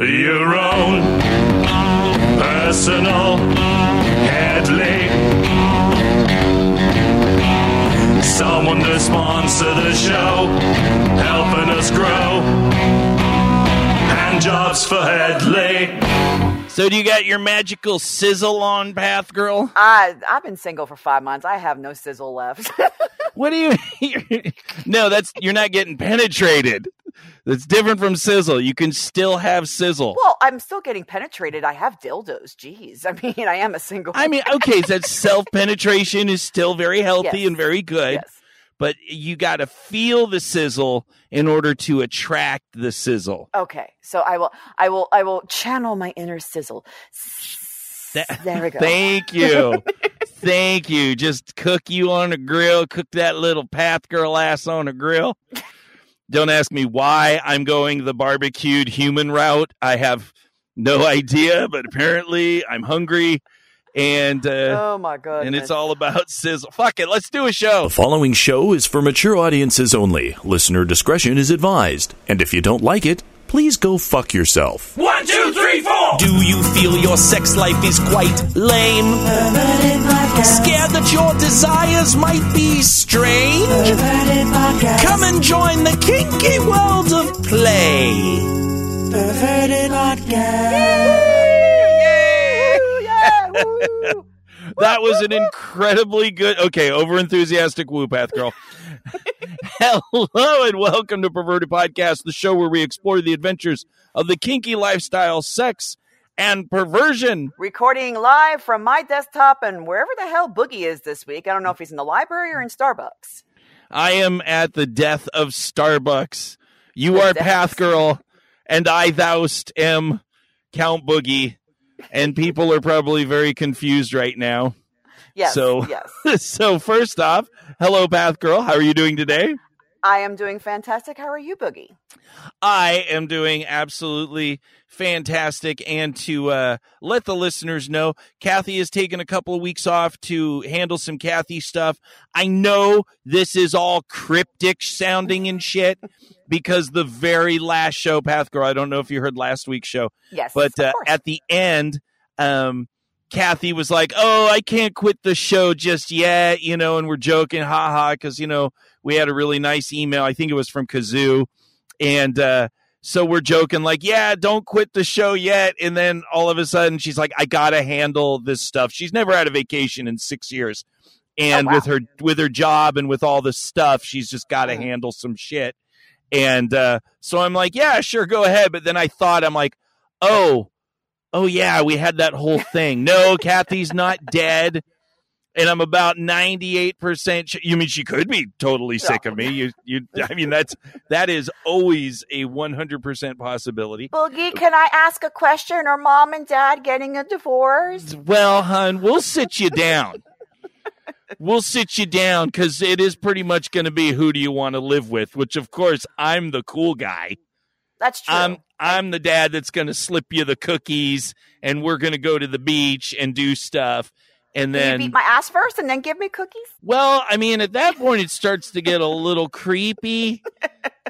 Your own personal Headley. Someone to sponsor the show, helping us grow. Hand jobs for Headley. So do you got your magical sizzle on path, girl? I I've been single for five months. I have no sizzle left. What do you? no, that's you're not getting penetrated. That's different from sizzle. You can still have sizzle. well, I'm still getting penetrated. I have dildos. Jeez, I mean, I am a single. I mean, okay, that self penetration is still very healthy Yes. and very good, yes. but you got to feel the sizzle in order to attract the sizzle. Okay, so I will, I will, I will channel my inner sizzle. That- there we go. Thank you. Thank you. Just cook you on a grill, cook that little path girl ass on a grill. Don't ask me why I'm going the barbecued human route. I have no idea, but apparently I'm hungry and uh oh my god! and it's all about sizzle. Fuck it, let's do a show. The following show is for mature audiences only. Listener discretion is advised. And if you don't like it, please go fuck yourself. One, two, three, four. Do you feel your sex life is quite lame? Scared that your desires might be strange? Come and join the kinky world of play. Perverted Podcast. yeah, woo. That was an incredibly good. Okay, over enthusiastic woo path girl. Hello and welcome to Perverted Podcast, the show where we explore the adventures of the kinky lifestyle, sex, and perversion. Recording live from my desktop and wherever the hell Boogie is this week. I don't know if he's in the library or in Starbucks. I am at the death of Starbucks. You The are death. Path Girl, and I thou'st am Count Boogie. And people are probably very confused right now. Yes. So- yes. so first off, hello Path Girl. How are you doing today? I am doing fantastic. How are you, Boogie? I am doing absolutely fantastic. And to uh, let the listeners know, Kathy has taken a couple of weeks off to handle some Kathy stuff. I know this is all cryptic sounding and shit because the very last show, Path Girl, I don't know if you heard last week's show, Yes. but uh, at the end, um, Kathy was like, "Oh, I can't quit the show just yet," you know, and we're joking, haha, because you know we had a really nice email. I think it was from Kazoo, and uh, so we're joking, like, "Yeah, don't quit the show yet." And then all of a sudden, she's like, "I gotta handle this stuff." She's never had a vacation in six years, and Oh, wow. with her with her job and with all this stuff, she's just got to Mhm. handle some shit. And uh, so I'm like, "Yeah, sure, go ahead." But then I thought, I'm like, "Oh." oh yeah, we had that whole thing. No, Kathy's not dead. And I'm about 98% sh- you mean she could be totally sick of me. You you I mean that's that is always a 100% possibility. Boogie, can I ask a question? Are mom and dad getting a divorce? Well, hun, we'll sit you down. We'll sit you down cuz it is pretty much going to be who do you want to live with, which of course I'm the cool guy. That's true. I'm I'm the dad that's going to slip you the cookies and we're going to go to the beach and do stuff. And Can then you beat my ass first and then give me cookies? Well, I mean, at that point, it starts to get a little creepy,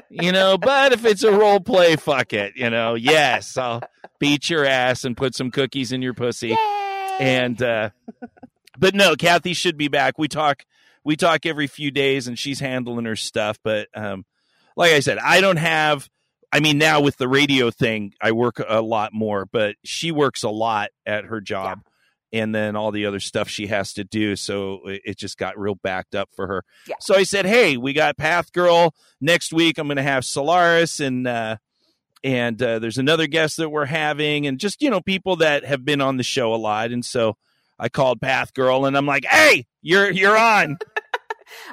you know. But if it's a role play, fuck it, you know. Yes, I'll beat your ass and put some cookies in your pussy. Yay! And, uh, but no, Kathy should be back. We talk, we talk every few days, and she's handling her stuff. But, um, like I said, I don't have. I mean, now with the radio thing, I work a lot more, but she works a lot at her job and then all the other stuff she has to do. So it just got real backed up for her. Yeah. So I said, Hey, we got Path Girl next week. I'm going to have Solaris and, uh, and uh, there's another guest that we're having, and just you know people that have been on the show a lot. And so I called Path Girl, and I'm like, "Hey, you're you're on."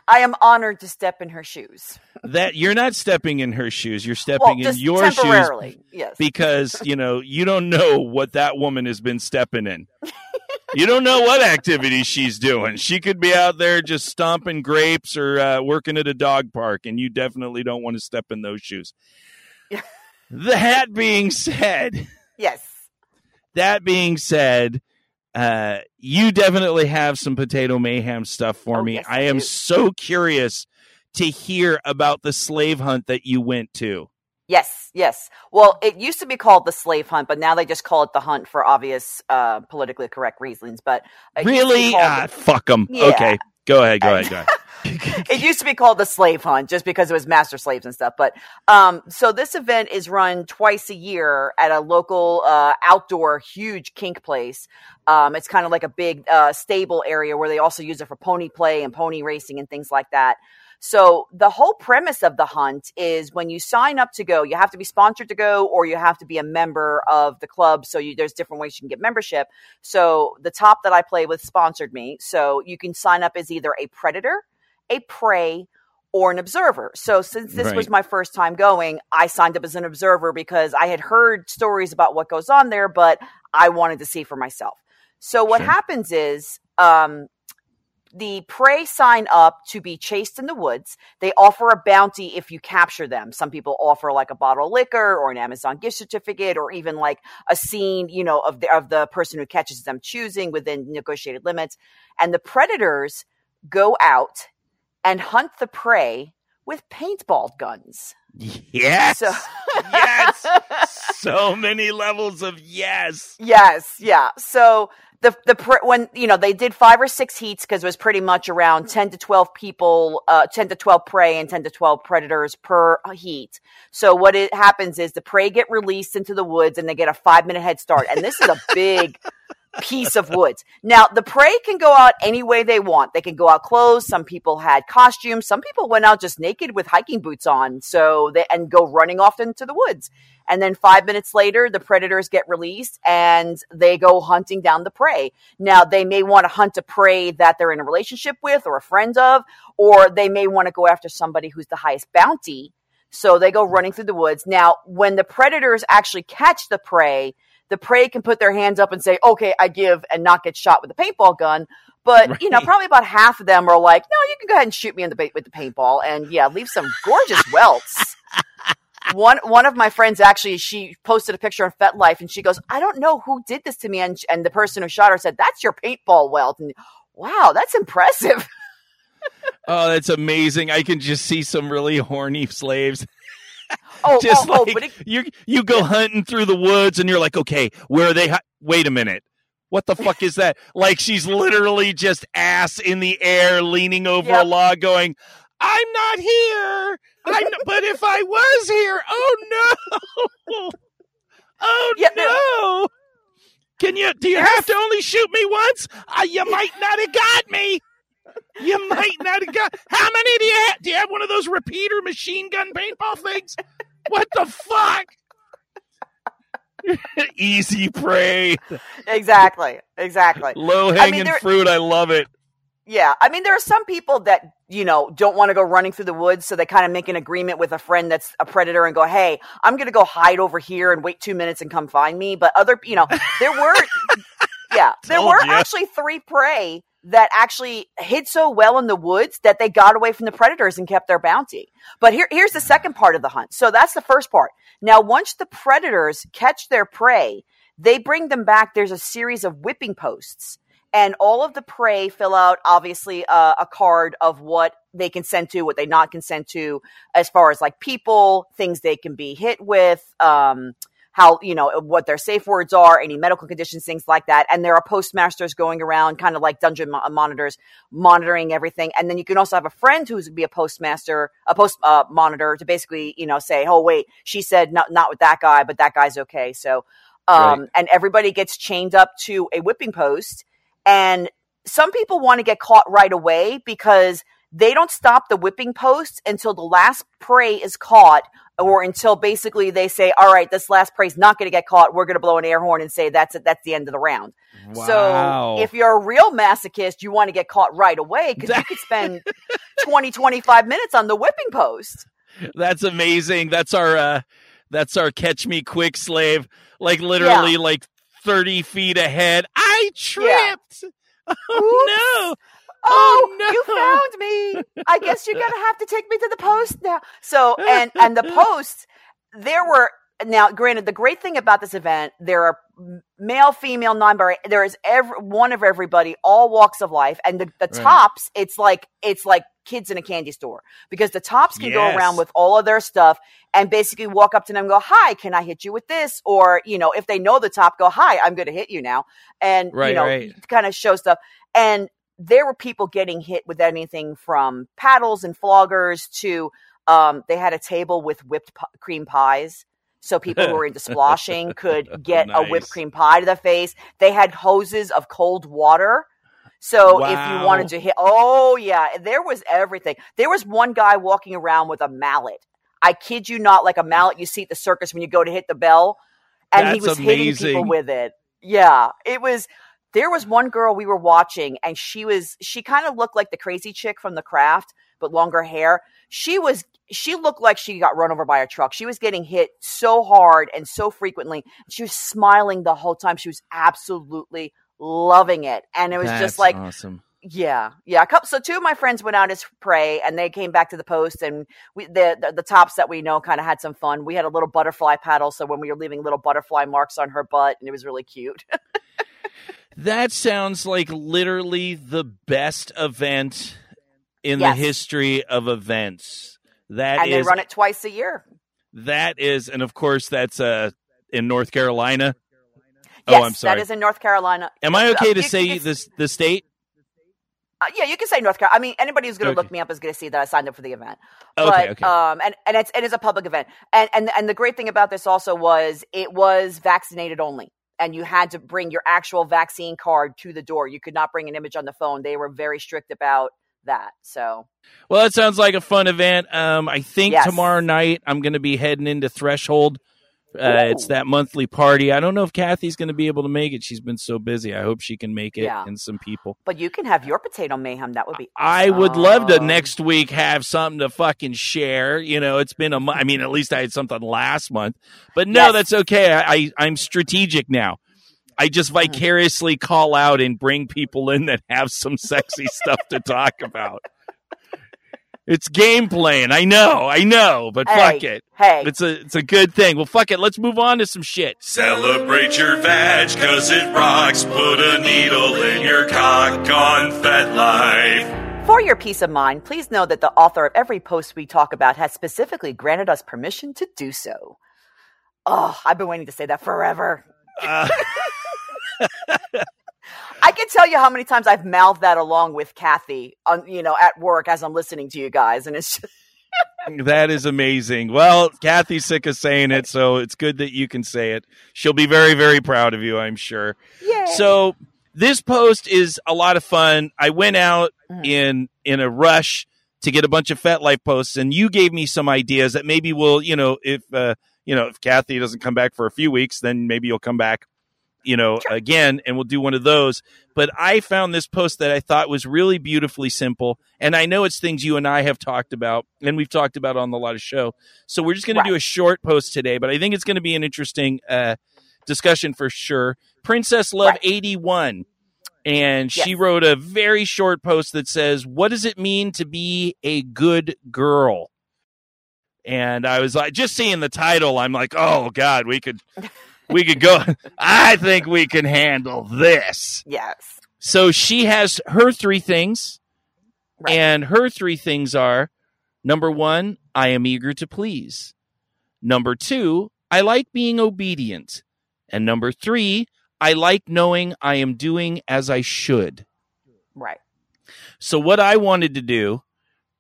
I am honored to step in her shoes. that you're not stepping in her shoes. You're Well, stepping in your shoes. Yes. because you know you don't know what that woman has been stepping in. You don't know what activity she's doing. She could be out there just stomping grapes or uh, working at a dog park, and you definitely don't want to step in those shoes. That being said, yes. that being said, uh, you definitely have some potato mayhem stuff for Oh, me. yes, I am do. so curious to hear about the slave hunt that you went to. Yes, yes. Well, it used to be called the slave hunt, but now they just call it the hunt for obvious, uh, politically correct reasons. But it used to be Really? Ah, fuck them. Yeah. Okay, go ahead. Go ahead. Go ahead. it used to be called the slave hunt just because it was master slaves and stuff but um so this event is run twice a year at a local uh outdoor huge kink place um it's kind of like a big uh stable area where they also use it for pony play and pony racing and things like that so the whole premise of the hunt is when you sign up to go, you have to be sponsored to go, or you have to be a member of the club. So you, there's different ways you can get membership. So the top that I play with sponsored me. So you can sign up as either a predator, a prey, or an observer. So since this was my first time going, I signed up as an observer because I had heard stories about what goes on there, but I wanted to see for myself. So what Sure. happens is, um, the prey sign up to be chased in the woods. They offer a bounty if you capture them. Some people offer like a bottle of liquor or an Amazon gift certificate or even like a scene, you know, of the of the person who catches them choosing within negotiated limits. And the predators go out and hunt the prey with paintball guns. Yes. So yes. So many levels of yes. Yes, yeah. So the the pr- when you know they did five or six heats because it was pretty much around ten to twelve people, uh, ten to twelve prey and ten to twelve predators per heat. So what it happens is the prey get released into the woods and they get a five minute head start. And this is a big piece of woods. Now the prey can go out any way they want. They can go out clothes. Some people had costumes. Some people went out just naked with hiking boots on. So they and go running off into the woods. And then five minutes later, the predators get released and they go hunting down the prey. Now, they may want to hunt a prey that they're in a relationship with or a friend of, or they may want to go after somebody who's the highest bounty. So they go running through the woods. Now, when the predators actually catch the prey, the prey can put their hands up and say, okay, I give and not get shot with a paintball gun. But, you know, probably about half of them are like, no, you can go ahead and shoot me in the ba- with the paintball and yeah, leave some gorgeous welts one one of my friends actually she posted a picture on FetLife and she goes, I don't know who did this to me, and and the person who shot her said, "That's your paintball welt." And wow, that's impressive. Oh, that's amazing. I can just see some really horny slaves. Oh, just oh, oh, like but it, you you go hunting through the woods and you're like, okay, where are they? Wait a minute. What the fuck is that? Like she's literally just ass in the air, leaning over a log, going, "I'm not here. I kn- but if I was here, oh no, oh Yeah, no." Can you? Do you have to only shoot me once? Uh, you might not have got me. You might not have got. How many do you have? Do you have one of those repeater machine gun paintball things? What the fuck? Easy prey, exactly, exactly. low hanging there- fruit. I love it. Yeah, I mean, there are some people that you know don't want to go running through the woods, so they kind of make an agreement with a friend that's a predator and go, "Hey, I'm going to go hide over here and wait two minutes and come find me." But other, you know, there were, yeah, there Told were ya. actually three prey that actually hid so well in the woods that they got away from the predators and kept their bounty. But here, here's the second part of the hunt. So that's the first part. Now, once the predators catch their prey, they bring them back. There's a series of whipping posts and all of the prey fill out obviously uh, a card of what they consent to what they not consent to as far as like people things they can be hit with um, how you know what their safe words are any medical conditions things like that. And there are postmasters going around kind of like dungeon mo- monitors monitoring everything. And then you can also have a friend who's be a postmaster a post uh, monitor to basically you know say oh wait she said not not with that guy but that guy's okay. So um, Right. and everybody gets chained up to a whipping post. And some people want to get caught right away because they don't stop the whipping post until the last prey is caught or until basically they say, all right, this last prey's not going to get caught. We're going to blow an air horn and say that's it. That's the end of the round. Wow. So if you're a real masochist, you want to get caught right away because you could spend 20, 25 minutes on the whipping post. That's amazing. That's our uh that's our catch me quick slave. Like literally like 30 feet ahead. I tripped. Oh no. Oh, Oh, no. you found me. I guess you're gonna have to take me to the post now. So and and the post, there were now granted the great thing about this event, there are male, female, non-binary, there is every one of everybody, all walks of life. And the, the Right. tops, it's like it's like kids in a candy store because the tops can go around with all of their stuff and basically walk up to them and go, Hi, can I hit you with this? Or, you know, if they know the top, go, Hi, I'm going to hit you now. And, Right, you know, right. kind of show stuff. And there were people getting hit with anything from paddles and floggers to, um, they had a table with whipped pi- cream pies. So people who were into splashing could get a whipped cream pie to the face. They had hoses of cold water. So if you wanted to hit, oh yeah, there was everything. There was one guy walking around with a mallet. I kid you not, like a mallet you see at the circus when you go to hit the bell, and he That's was hitting people with it. Yeah, it was. There was one girl we were watching, and she was she kind of looked like the crazy chick from The Craft, but longer hair. She was she looked like she got run over by a truck. She was getting hit so hard and so frequently. She was smiling the whole time. She was absolutely loving it, and it was That's just like awesome. yeah, yeah. Couple, so two of my friends went out as prey, and they came back to the post, and we the the, the tops that we know kind of had some fun. We had a little butterfly paddle, so when we were leaving little butterfly marks on her butt, and it was really cute. That sounds like literally the best event in Yes. the history of events. That and they run it twice a year. that is, and of course that's uh in North Carolina. Yes, oh, I'm sorry. that is in North Carolina. Am I Uh, okay to you- say you this the state? Uh, yeah, you can say North Carolina. I mean, anybody who's going to Okay. look me up is going to see that I signed up for the event. Okay, but, okay. Um, and and it's it is a public event, and and and the great thing about this also was it was vaccinated only, and you had to bring your actual vaccine card to the door. You could not bring an image on the phone. They were very strict about that. So Well, it sounds like a fun event. Um, I think Yes. tomorrow night I'm going to be heading into Threshold. Uh, it's that monthly party. I don't know if Kathy's going to be able to make it. She's been so busy. I hope she can make it Yeah. and some people. But you can have your potato mayhem. That would be. I would love to next week have something to fucking share. You know, it's been a month. I mean, at least I had something last month. But no, Yes. that's okay. I, I I'm strategic now. I just Mm-hmm. vicariously call out and bring people in that have some sexy stuff to talk about. It's game playing. I know, I know, but fuck it. Hey, It's a it's a good thing. Well, fuck it. Let's move on to some shit. Celebrate your vag, cause it rocks. Put a needle in your cock on FetLife. for your peace of mind, please know that the author of every post we talk about has specifically granted us permission to do so. Oh, I've been waiting to say that forever. Uh, I can tell you how many times I've mouthed that along with Kathy on you know at work as I'm listening to you guys, and it's just, that is amazing. Well, Kathy's sick of saying it, so it's good that you can say it. She'll be very, very proud of you, I'm sure. yeah. So this post is a lot of fun. I went out Mhm. in in a rush to get a bunch of FetLife posts, and you gave me some ideas that maybe we'll, you know, if uh, you know, if Kathy doesn't come back for a few weeks, then maybe you'll come back, you know, again, and we'll do one of those. But I found this post that I thought was really beautifully simple, and I know it's things you and I have talked about, and we've talked about on the lot of show. So we're just going Right. to do a short post today, but I think it's going to be an interesting uh, discussion for sure. Princess Love Right. 81 and she wrote a very short post that says, "What does it mean to be a good girl?" And I was like, just seeing the title, I'm like, "Oh God, we could, we could go. I think we can handle this." yes, So she has her three things, Right. and her three things are: number one, I am eager to please; number two, I like being obedient; and number three, I like knowing I am doing as I should. right, So what I wanted to do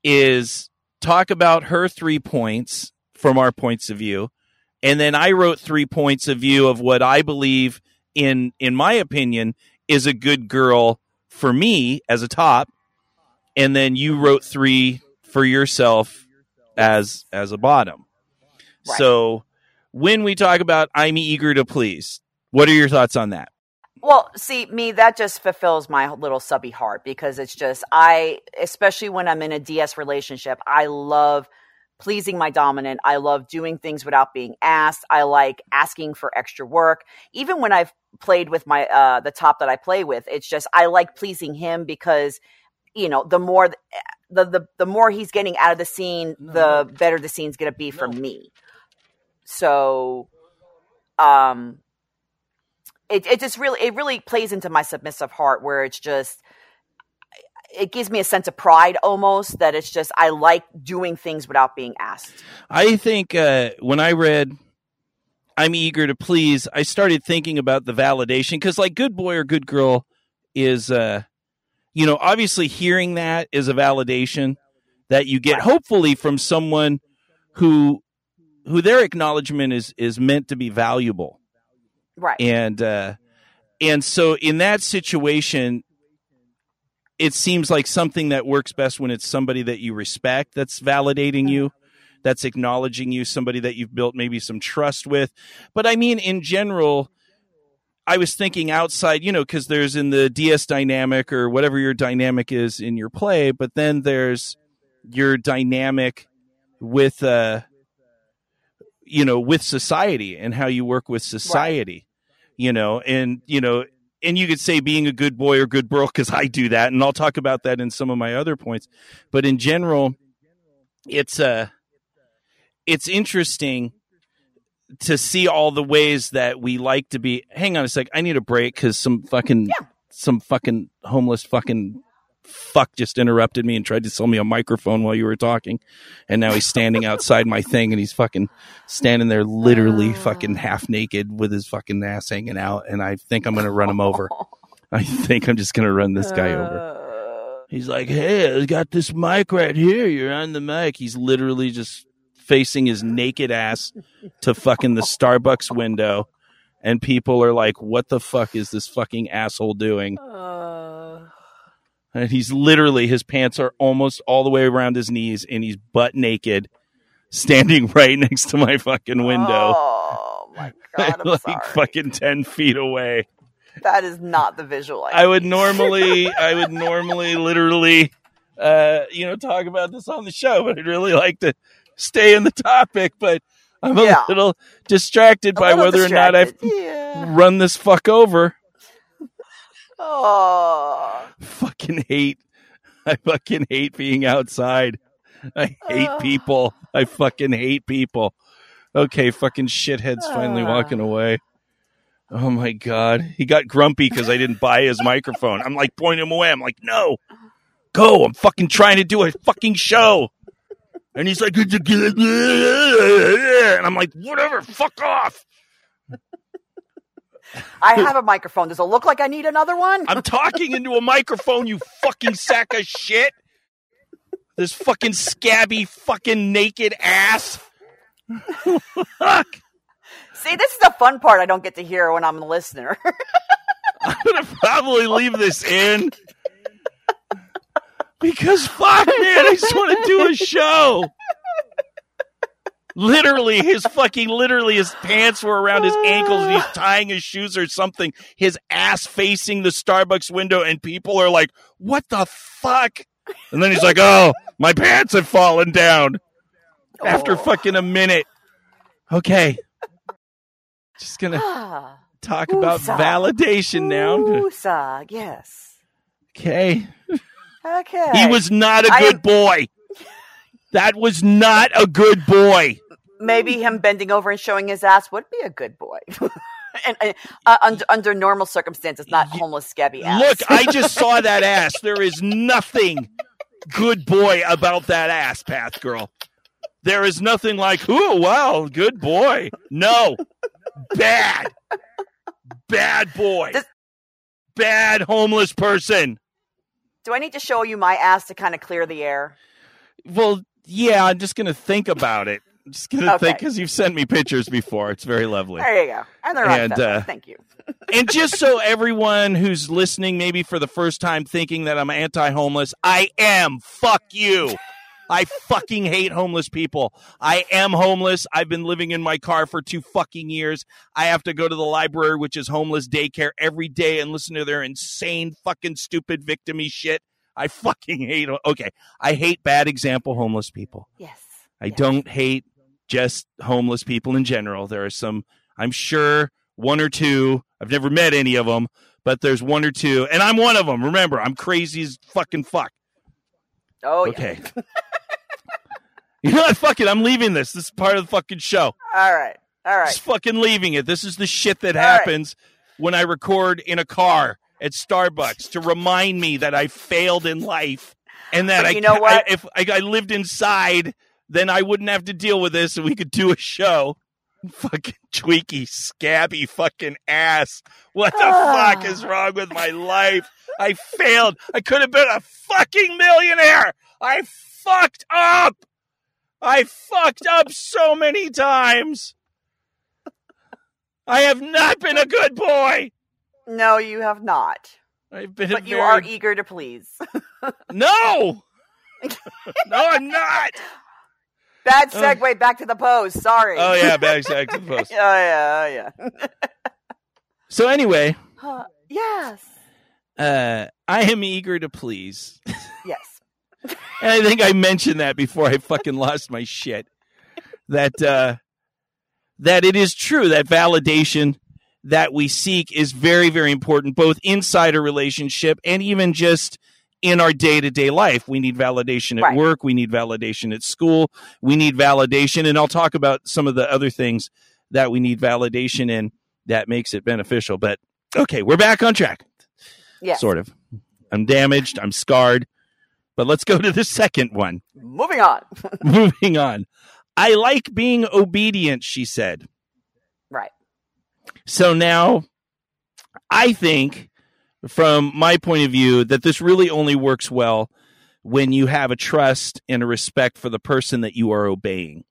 is talk about her three points from our points of view, and then I wrote three points of view of what I believe in in my opinion is a good girl for me as a top, and then you wrote three for yourself as as a bottom. Right. So when we talk about I'm eager to please, what are your thoughts on that? Well, see, me, that just fulfills my little subby heart because it's just, I, especially when I'm in a DS relationship, I love pleasing my dominant. I love doing things without being asked. I like asking for extra work. Even when I've played with my, uh, the top that I play with, it's just, I like pleasing him because, you know, the more, the, the, the more he's getting out of the scene, the better the scene's going to be for me. So, um, it, it just really it really plays into my submissive heart where it's just it gives me a sense of pride almost that it's just I like doing things without being asked. I think uh, when I read I'm eager to please, I started thinking about the validation because, like, good boy or good girl is, uh, you know, obviously hearing that is a validation that you get, hopefully, from someone who who their acknowledgement is is meant to be valuable, Right. and uh, and so in that situation, it seems like something that works best when it's somebody that you respect that's validating you that's acknowledging you somebody that you've built maybe some trust with. But i mean in general i was thinking outside you know because there's in the ds dynamic or whatever your dynamic is in your play but then there's your dynamic with uh you know with society and how you work with society you know and you know and you could say being a good boy or good girl because I do that, and I'll talk about that in some of my other points. But in general, it's uh it's interesting to see all the ways that we like to be. Hang on a sec, I need a break because some fucking some fucking homeless fucking fuck just interrupted me and tried to sell me a microphone while you were talking, and now he's standing outside my thing and he's fucking standing there literally fucking half naked with his fucking ass hanging out, and I think I'm gonna run him over. I think I'm just gonna run this guy over. Uh, He's like, "Hey, I got this mic right here. You're on the mic." He's literally just facing his naked ass to fucking the Starbucks window, and people are like, "What the fuck is this fucking asshole doing?" uh, And he's literally his pants are almost all the way around his knees, and he's butt naked, standing right next to my fucking window, Oh my god! I'm like sorry. fucking ten feet away. That is not the visual. I would normally, I would normally, literally, uh, you know, talk about this on the show, but I'd really like to stay in the topic. But I'm a Yeah. little distracted A by little whether or not I've. Yeah. run this fuck over. Oh. Fucking hate. I fucking hate being outside. I hate Ugh. people. I fucking hate people. Okay, fucking shithead's finally Ah. walking away. Oh my god, he got grumpy because I didn't buy his microphone. I'm like pointing him away. I'm like, no, go. I'm fucking trying to do a fucking show. And he's like, and I'm like, whatever, fuck off. I have a microphone. Does it look like I need another one? I'm talking into a microphone, you fucking sack of shit. This fucking scabby, fucking naked ass. Fuck. See, this is the fun part I don't get to hear when I'm a listener. I'm gonna probably leave this in because fuck, man, I just want to do a show. Literally, his fucking literally his pants were around his ankles and he's tying his shoes or something. His ass facing the Starbucks window, and people are like, "What the fuck?" And then he's like, "Oh, my pants have fallen down." After Oh. fucking a minute, okay, just gonna talk about validation now. Woosah, yes. Okay. Okay. He was not a good am- boy. That was not a good boy. maybe him bending over and showing his ass would be a good boy. and, and uh, under, under normal circumstances, not homeless scabby ass. Look, I just saw that ass. There is nothing good boy about that ass, Path Girl. There is nothing like, oh, wow, good boy. No. Bad. Bad boy. This- Bad homeless person. Do I need to show you my ass to kind of clear the air? Well, yeah, I'm just going to think about it. I'm just going to Okay. think because you've sent me pictures before. It's very lovely. There you go. And they're And, uh, Thank you. and just so everyone who's listening, maybe for the first time, thinking that I'm anti-homeless, I am. Fuck you. I fucking hate homeless people. I am homeless. I've been living in my car for two fucking years. I have to go to the library, which is homeless daycare, every day and listen to their insane, fucking stupid victimy shit. I fucking hate. Okay, I hate bad example homeless people. Yes. I Yes. don't hate just homeless people in general. There are some, I'm sure, one or two. I've never met any of them, but there's one or two, and I'm one of them. Remember, I'm crazy as fucking fuck. Oh, yeah. Okay. you know what? Fuck it. I'm leaving this. This is part of the fucking show. All right. All right. Just fucking leaving it. This is the shit that All right. happens when I record in a car at Starbucks to remind me that I failed in life and that But I you know I- what? if I, I lived inside, then I wouldn't have to deal with this and we could do a show. Fucking tweaky, scabby fucking ass. What the fuck ah. is wrong with my life? I failed. I could have been a fucking millionaire. I fucked up. I fucked up so many times. I have not been a good boy. No, you have not. I've been But you very... are eager to please. No. no, I'm not. Bad Oh. segue back to the pose. Sorry. Oh yeah, bad segue to the post. Oh yeah, oh, yeah. So anyway, Huh, yes. uh, I am eager to please. Yes. And I think I mentioned that before I fucking lost my shit. That uh that it is true that validation that we seek is very, very important, both inside a relationship and even just in our day to day life. We need validation at Right. work, we need validation at school, we need validation, and I'll talk about some of the other things that we need validation in that makes it beneficial. But okay, we're back on track. Yeah. Sort of. I'm damaged, I'm scarred. But let's go to the second one. Moving on. Moving on. I like being obedient, she said. So now I think, from my point of view, that this really only works well when you have a trust and a respect for the person that you are obeying.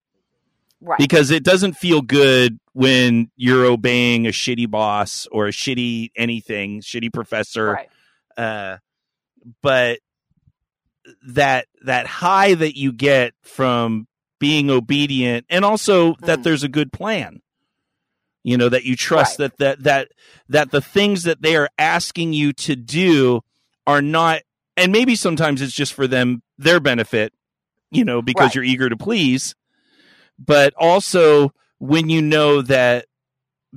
Right. Because it doesn't feel good when you're obeying a shitty boss or a shitty anything, shitty professor. right. uh, but that that high that you get from being obedient and also that Mhm. there's a good plan you know that you trust Right. that that that that the things that they are asking you to do are not and maybe sometimes it's just for them their benefit you know because Right. you're eager to please but also when you know that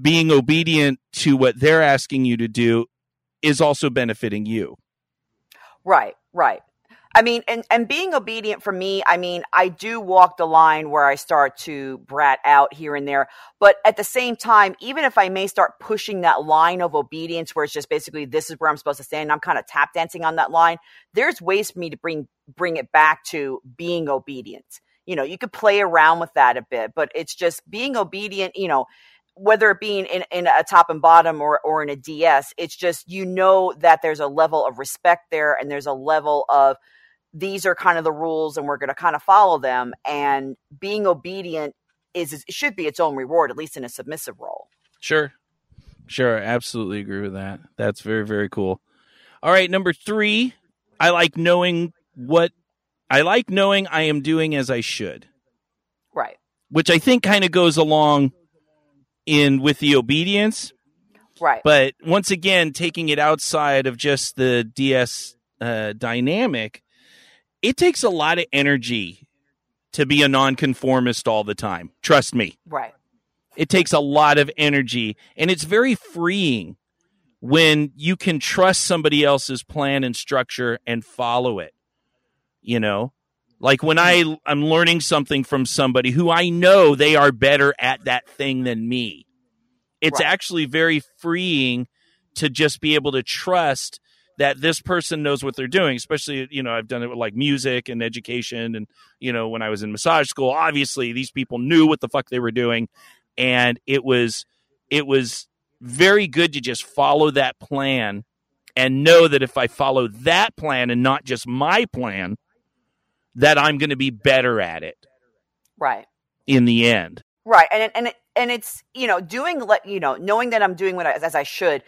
being obedient to what they're asking you to do is also benefiting you Right, right. I mean, and, and being obedient for me, I mean, I do walk the line where I start to brat out here and there. But at the same time, even if I may start pushing that line of obedience where it's just basically this is where I'm supposed to stand, and I'm kind of tap dancing on that line, there's ways for me to bring bring it back to being obedient. You know, you could play around with that a bit, but it's just being obedient, you know, whether it being in, in a top and bottom or, or in a DS, it's just you know that there's a level of respect there and there's a level of these are kind of the rules and we're going to kind of follow them. And being obedient is, is should be its own reward, at least in a submissive role. Sure. Sure. I absolutely agree with that. That's very, very cool. All right. Number three, I like knowing what I like knowing I am doing as I should, Right. which I think kind of goes along in with the obedience. Right. But once again, taking it outside of just the DS uh, dynamic, it takes a lot of energy to be a nonconformist all the time. Trust me. right. It takes a lot of energy and it's very freeing when you can trust somebody else's plan and structure and follow it. You know, like when I I'm learning something from somebody who I know they are better at that thing than me. It's Right. actually very freeing to just be able to trust that this person knows what they're doing especially you know i've done it with like music and education and you know when i was in massage school obviously these people knew what the fuck they were doing. And it was it was very good to just follow that plan and know that if i follow that plan and not just my plan that i'm going to be better at it. Right. in the end. Right, and and and it's you know doing like you know knowing that I'm doing what I, as I should,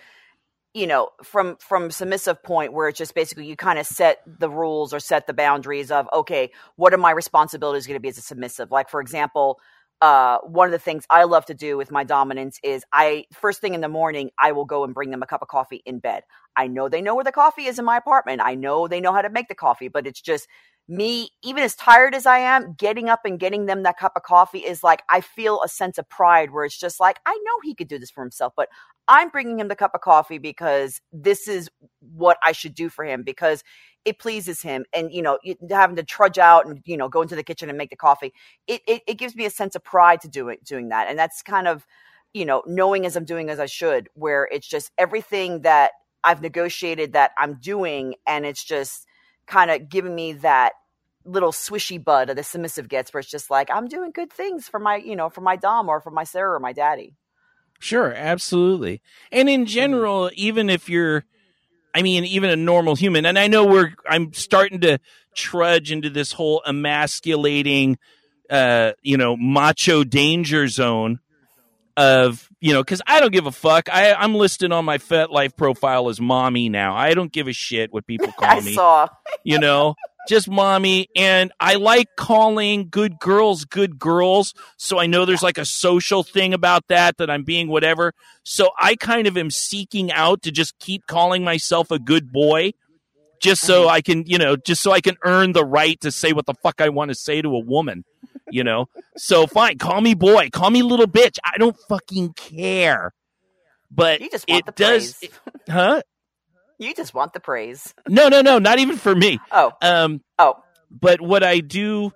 you know from from submissive point where it's just basically you kind of set the rules or set the boundaries of okay what are my responsibilities going to be as a submissive like for example uh one of the things I love to do with my dominance is I first thing in the morning I will go and bring them a cup of coffee in bed. I know they know where the coffee is in my apartment. I know they know how to make the coffee, but it's just me, even as tired as I am, getting up and getting them that cup of coffee is like, I feel a sense of pride where it's just like, I know he could do this for himself, but I'm bringing him the cup of coffee because this is what I should do for him because it pleases him. And, you know, having to trudge out and, you know, go into the kitchen and make the coffee, it, it, it gives me a sense of pride to do it, doing that. And that's kind of, you know, knowing as I'm doing as I should, where it's just everything that I've negotiated that I'm doing, and it's just kind of giving me that little swishy bud of the submissive gets, where it's just like I'm doing good things for my, you know, for my dom or for my Sarah or my daddy. Sure, absolutely. And in general, even if you're I mean, even a normal human, and I know we're I'm starting to trudge into this whole emasculating uh, you know, macho danger zone of, you know, because I don't give a fuck. I, I'm listed on my FetLife profile as mommy now. I don't give a shit what people call I me. saw. you know just mommy and i like calling good girls good girls so i know there's like a social thing about that that i'm being whatever so i kind of am seeking out to just keep calling myself a good boy just so i can you know just so i can earn the right to say what the fuck i want to say to a woman you know so fine call me boy call me little bitch i don't fucking care but You just want it the does praise. huh You just want the praise. no no no not even for me Oh, um oh. but what I do,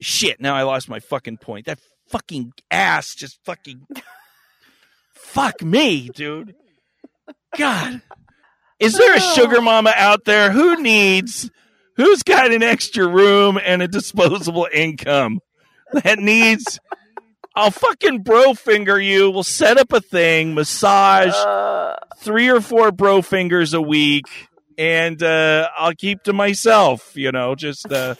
shit. Now I lost my fucking point. That fucking ass just fucking, fuck me, dude. God, is there a sugar mama out there who needs, who's got an extra room and a disposable income that needs? I'll fucking bro finger you. We'll set up a thing, massage, Uh, three or four bro fingers a week and uh I'll keep to myself, you know, just uh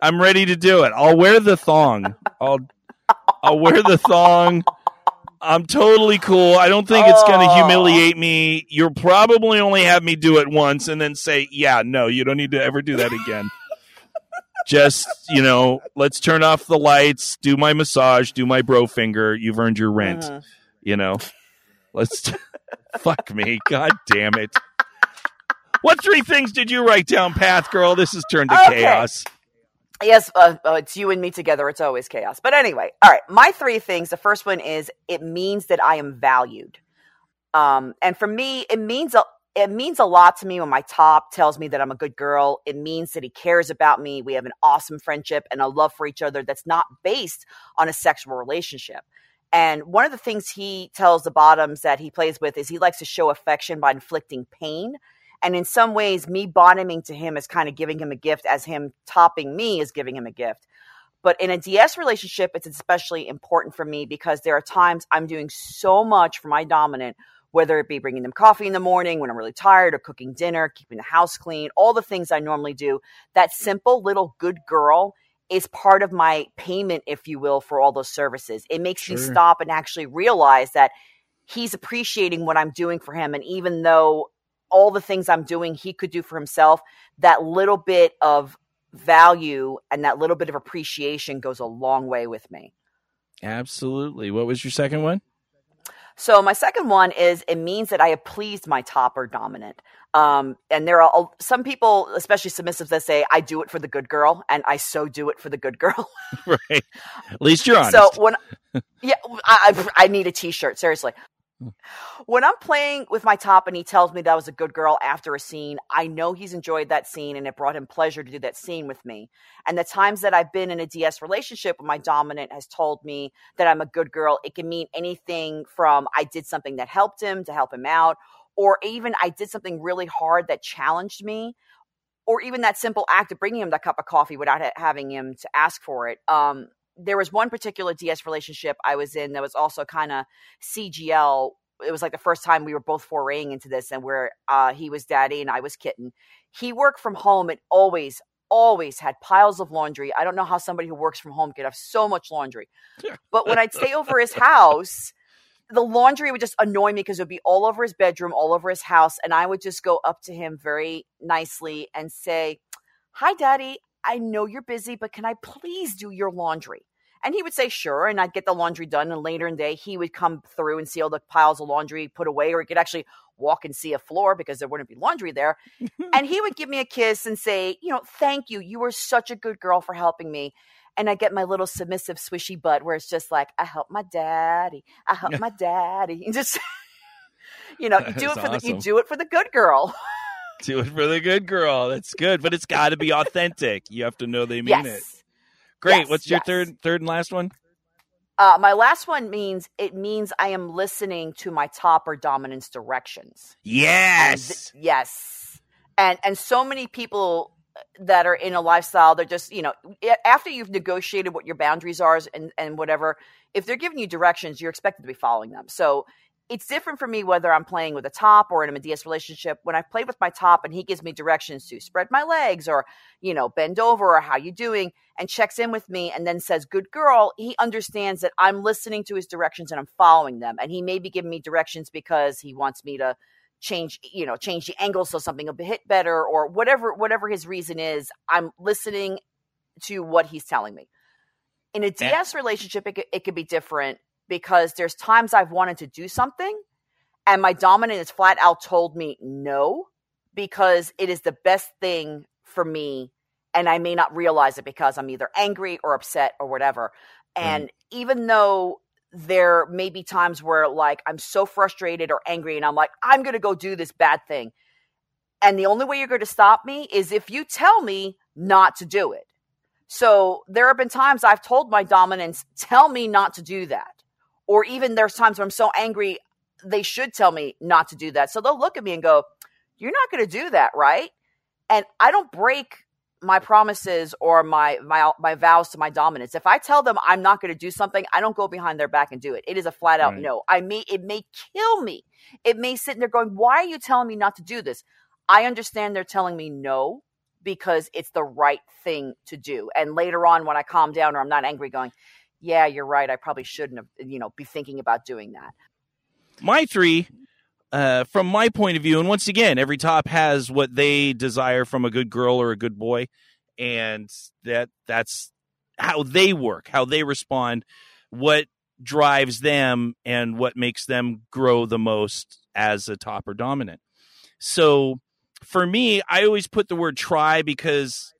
I'm ready to do it. I'll wear the thong. I'll I'll wear the thong. I'm totally cool. I don't think it's going to Oh. humiliate me. You'll probably only have me do it once and then say, "Yeah, no, you don't need to ever do that again." Just, you know, let's turn off the lights, do my massage, do my bro finger. You've earned your rent mhm. you know let's fuck me god damn it what three things did you write down path girl this has turned to Okay. chaos Yes, uh, uh, it's you and me together. It's always chaos. But anyway, all right. My three things. The first one is it means that I am valued. Um, and for me, it means a it means a lot to me when my top tells me that I'm a good girl. It means that he cares about me. We have an awesome friendship and a love for each other that's not based on a sexual relationship. And one of the things he tells the bottoms that he plays with is he likes to show affection by inflicting pain. And in some ways, me bottoming to him is kind of giving him a gift, as him topping me is giving him a gift. But in a DS relationship, it's especially important for me because there are times I'm doing so much for my dominant, whether it be bringing them coffee in the morning when I'm really tired, or cooking dinner, keeping the house clean, all the things I normally do. That simple little good girl is part of my payment, if you will, for all those services. It makes me stop and actually realize that he's appreciating what I'm doing for him. And even though all the things I'm doing he could do for himself, that little bit of value and that little bit of appreciation goes a long way with me. absolutely what was your second one So my second one is it means that I have pleased my top or dominant. Um, and there are some people, especially submissives, that say I do it for the good girl, and I so do it for the good girl. right at least you're honest So when, yeah, I, I I need a T-shirt. Seriously, when I'm playing with my top and he tells me that I was a good girl after a scene, I know he's enjoyed that scene and it brought him pleasure to do that scene with me. And the times that I've been in a DS relationship with my dominant has told me that I'm a good girl. It can mean anything from I did something that helped him to help him out, or even I did something really hard that challenged me or even that simple act of bringing him that cup of coffee without ha- having him to ask for it. Um, there was one particular DS relationship I was in that was also kind of CGL. It was like the first time we were both foraying into this, and where uh, he was daddy and I was kitten. He worked from home and always, always had piles of laundry. I don't know how somebody who works from home could have so much laundry. But when I'd stay over his house, the laundry would just annoy me because it would be all over his bedroom, all over his house. And I would just go up to him very nicely and say, Hi, daddy. I know you're busy, but can I please do your laundry? And he would say, Sure. And I'd get the laundry done. And later in the day, he would come through and see all the piles of laundry put away, or he could actually walk and see a floor because there wouldn't be laundry there. and he would give me a kiss and say, You know, thank you. You were such a good girl for helping me and I get my little submissive swishy butt where it's just like I help my daddy, I help my daddy, and just you know, you do it for the you do it for the good girl. do it for the good girl that's good but it's got to be authentic you have to know they mean yes. it great Yes, what's your yes. third third and last one Uh, my last one means it means I am listening to my top or dominance directions. And Yes. th- yes. And and so many people that are in a lifestyle, they're just, you know, after you've negotiated what your boundaries are and, and whatever, if they're giving you directions, you're expected to be following them. So it's different for me whether I'm playing with a top or in a Medias relationship. When I play with my top and he gives me directions to spread my legs or, you know, bend over or how you doing and checks in with me and then says, good girl, he understands that I'm listening to his directions and I'm following them. And he may be giving me directions because he wants me to change you know change the angle so something will hit better or whatever whatever his reason is i'm listening to what he's telling me in a ds relationship it could, it could be different because there's times i've wanted to do something and my dominant has flat out told me no because it is the best thing for me and i may not realize it because i'm either angry or upset or whatever mm-hmm. and even though there may be times where like I'm so frustrated or angry and I'm like, I'm gonna go do this bad thing. And the only way you're going to stop me is if you tell me not to do it. So there have been times I've told my dominants, tell me not to do that. Or even there's times where I'm so angry, they should tell me not to do that. So they'll look at me and go, You're not going to do that, right? And I don't break my promises or my my my vows to my dominance. If I tell them I'm not going to do something, I don't go behind their back and do it. It is a flat out Right. no. I may it may kill me. It may sit in there going, "Why are you telling me not to do this?" I understand they're telling me no because it's the right thing to do. And later on when I calm down or I'm not angry going, "Yeah, you're right. I probably shouldn't have, you know, be thinking about doing that." my three uh, from my point of view and once again every top has what they desire from a good girl or a good boy and that that's how they work how they respond what drives them and what makes them grow the most as a top or dominant so for me i always put the word try because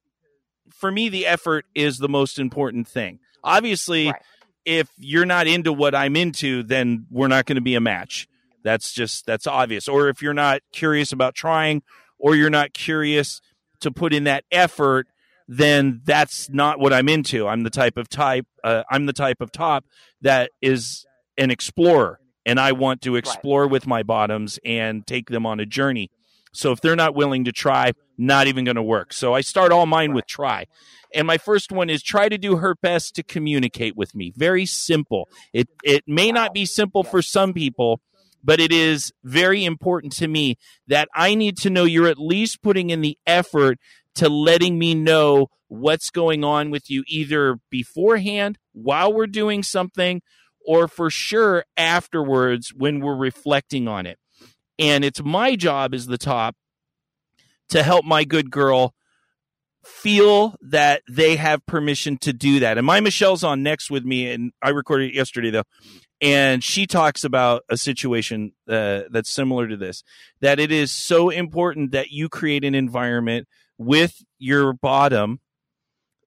for me the effort is the most important thing obviously Right. if you're not into what i'm into then we're not going to be a match. That's just that's obvious. Or if you're not curious about trying or you're not curious to put in that effort then that's not what i'm into. I'm the type of type uh, i'm the type of top that is an explorer and i want to explore with my bottoms and take them on a journey so if they're not willing to try not even going to work. So i start all mine with try. And my first one is try to do her best to communicate with me. Very simple. It it may not be simple for some people but it is very important to me that I need to know you're at least putting in the effort to letting me know what's going on with you either beforehand while we're doing something or for sure afterwards when we're reflecting on it. And it's my job as the top to help my good girl feel that they have permission to do that. And my Michelle's on next with me, and I recorded it yesterday though, and she talks about a situation uh, that's similar to this. That it is so important that you create an environment with your bottom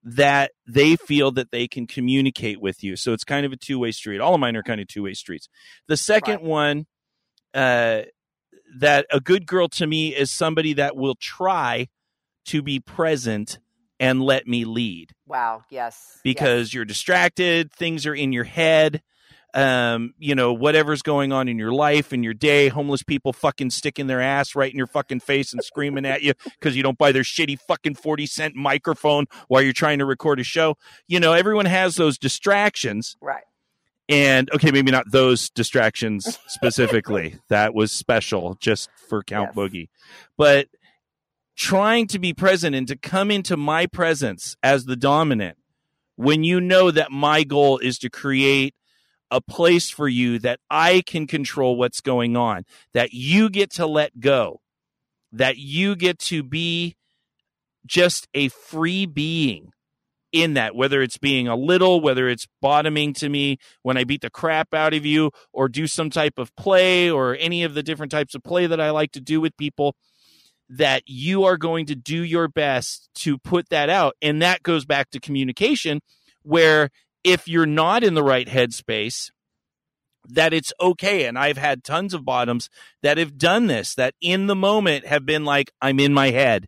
that they feel that they can communicate with you. So it's kind of a two way street. All of mine are kind of two way streets. The second Right. one, uh, that a good girl to me is somebody that will try to be present and let me lead Wow, yes. because you're distracted, things are in your head. Um, you know, whatever's going on in your life in your day, homeless people fucking sticking their ass right in your fucking face and screaming at you because you don't buy their shitty fucking 40 cent microphone while you're trying to record a show. You know, everyone has those distractions. Right. And okay, maybe not those distractions specifically. that was special just for Count Yes. Boogie. But trying to be present and to come into my presence as the dominant when you know that my goal is to create a place for you that I can control what's going on, that you get to let go, that you get to be just a free being in that, whether it's being a little, whether it's bottoming to me when I beat the crap out of you, or do some type of play, or any of the different types of play that I like to do with people, that you are going to do your best to put that out. And that goes back to communication, where if you're not in the right headspace, that it's okay. And I've had tons of bottoms that have done this, that in the moment have been like, I'm in my head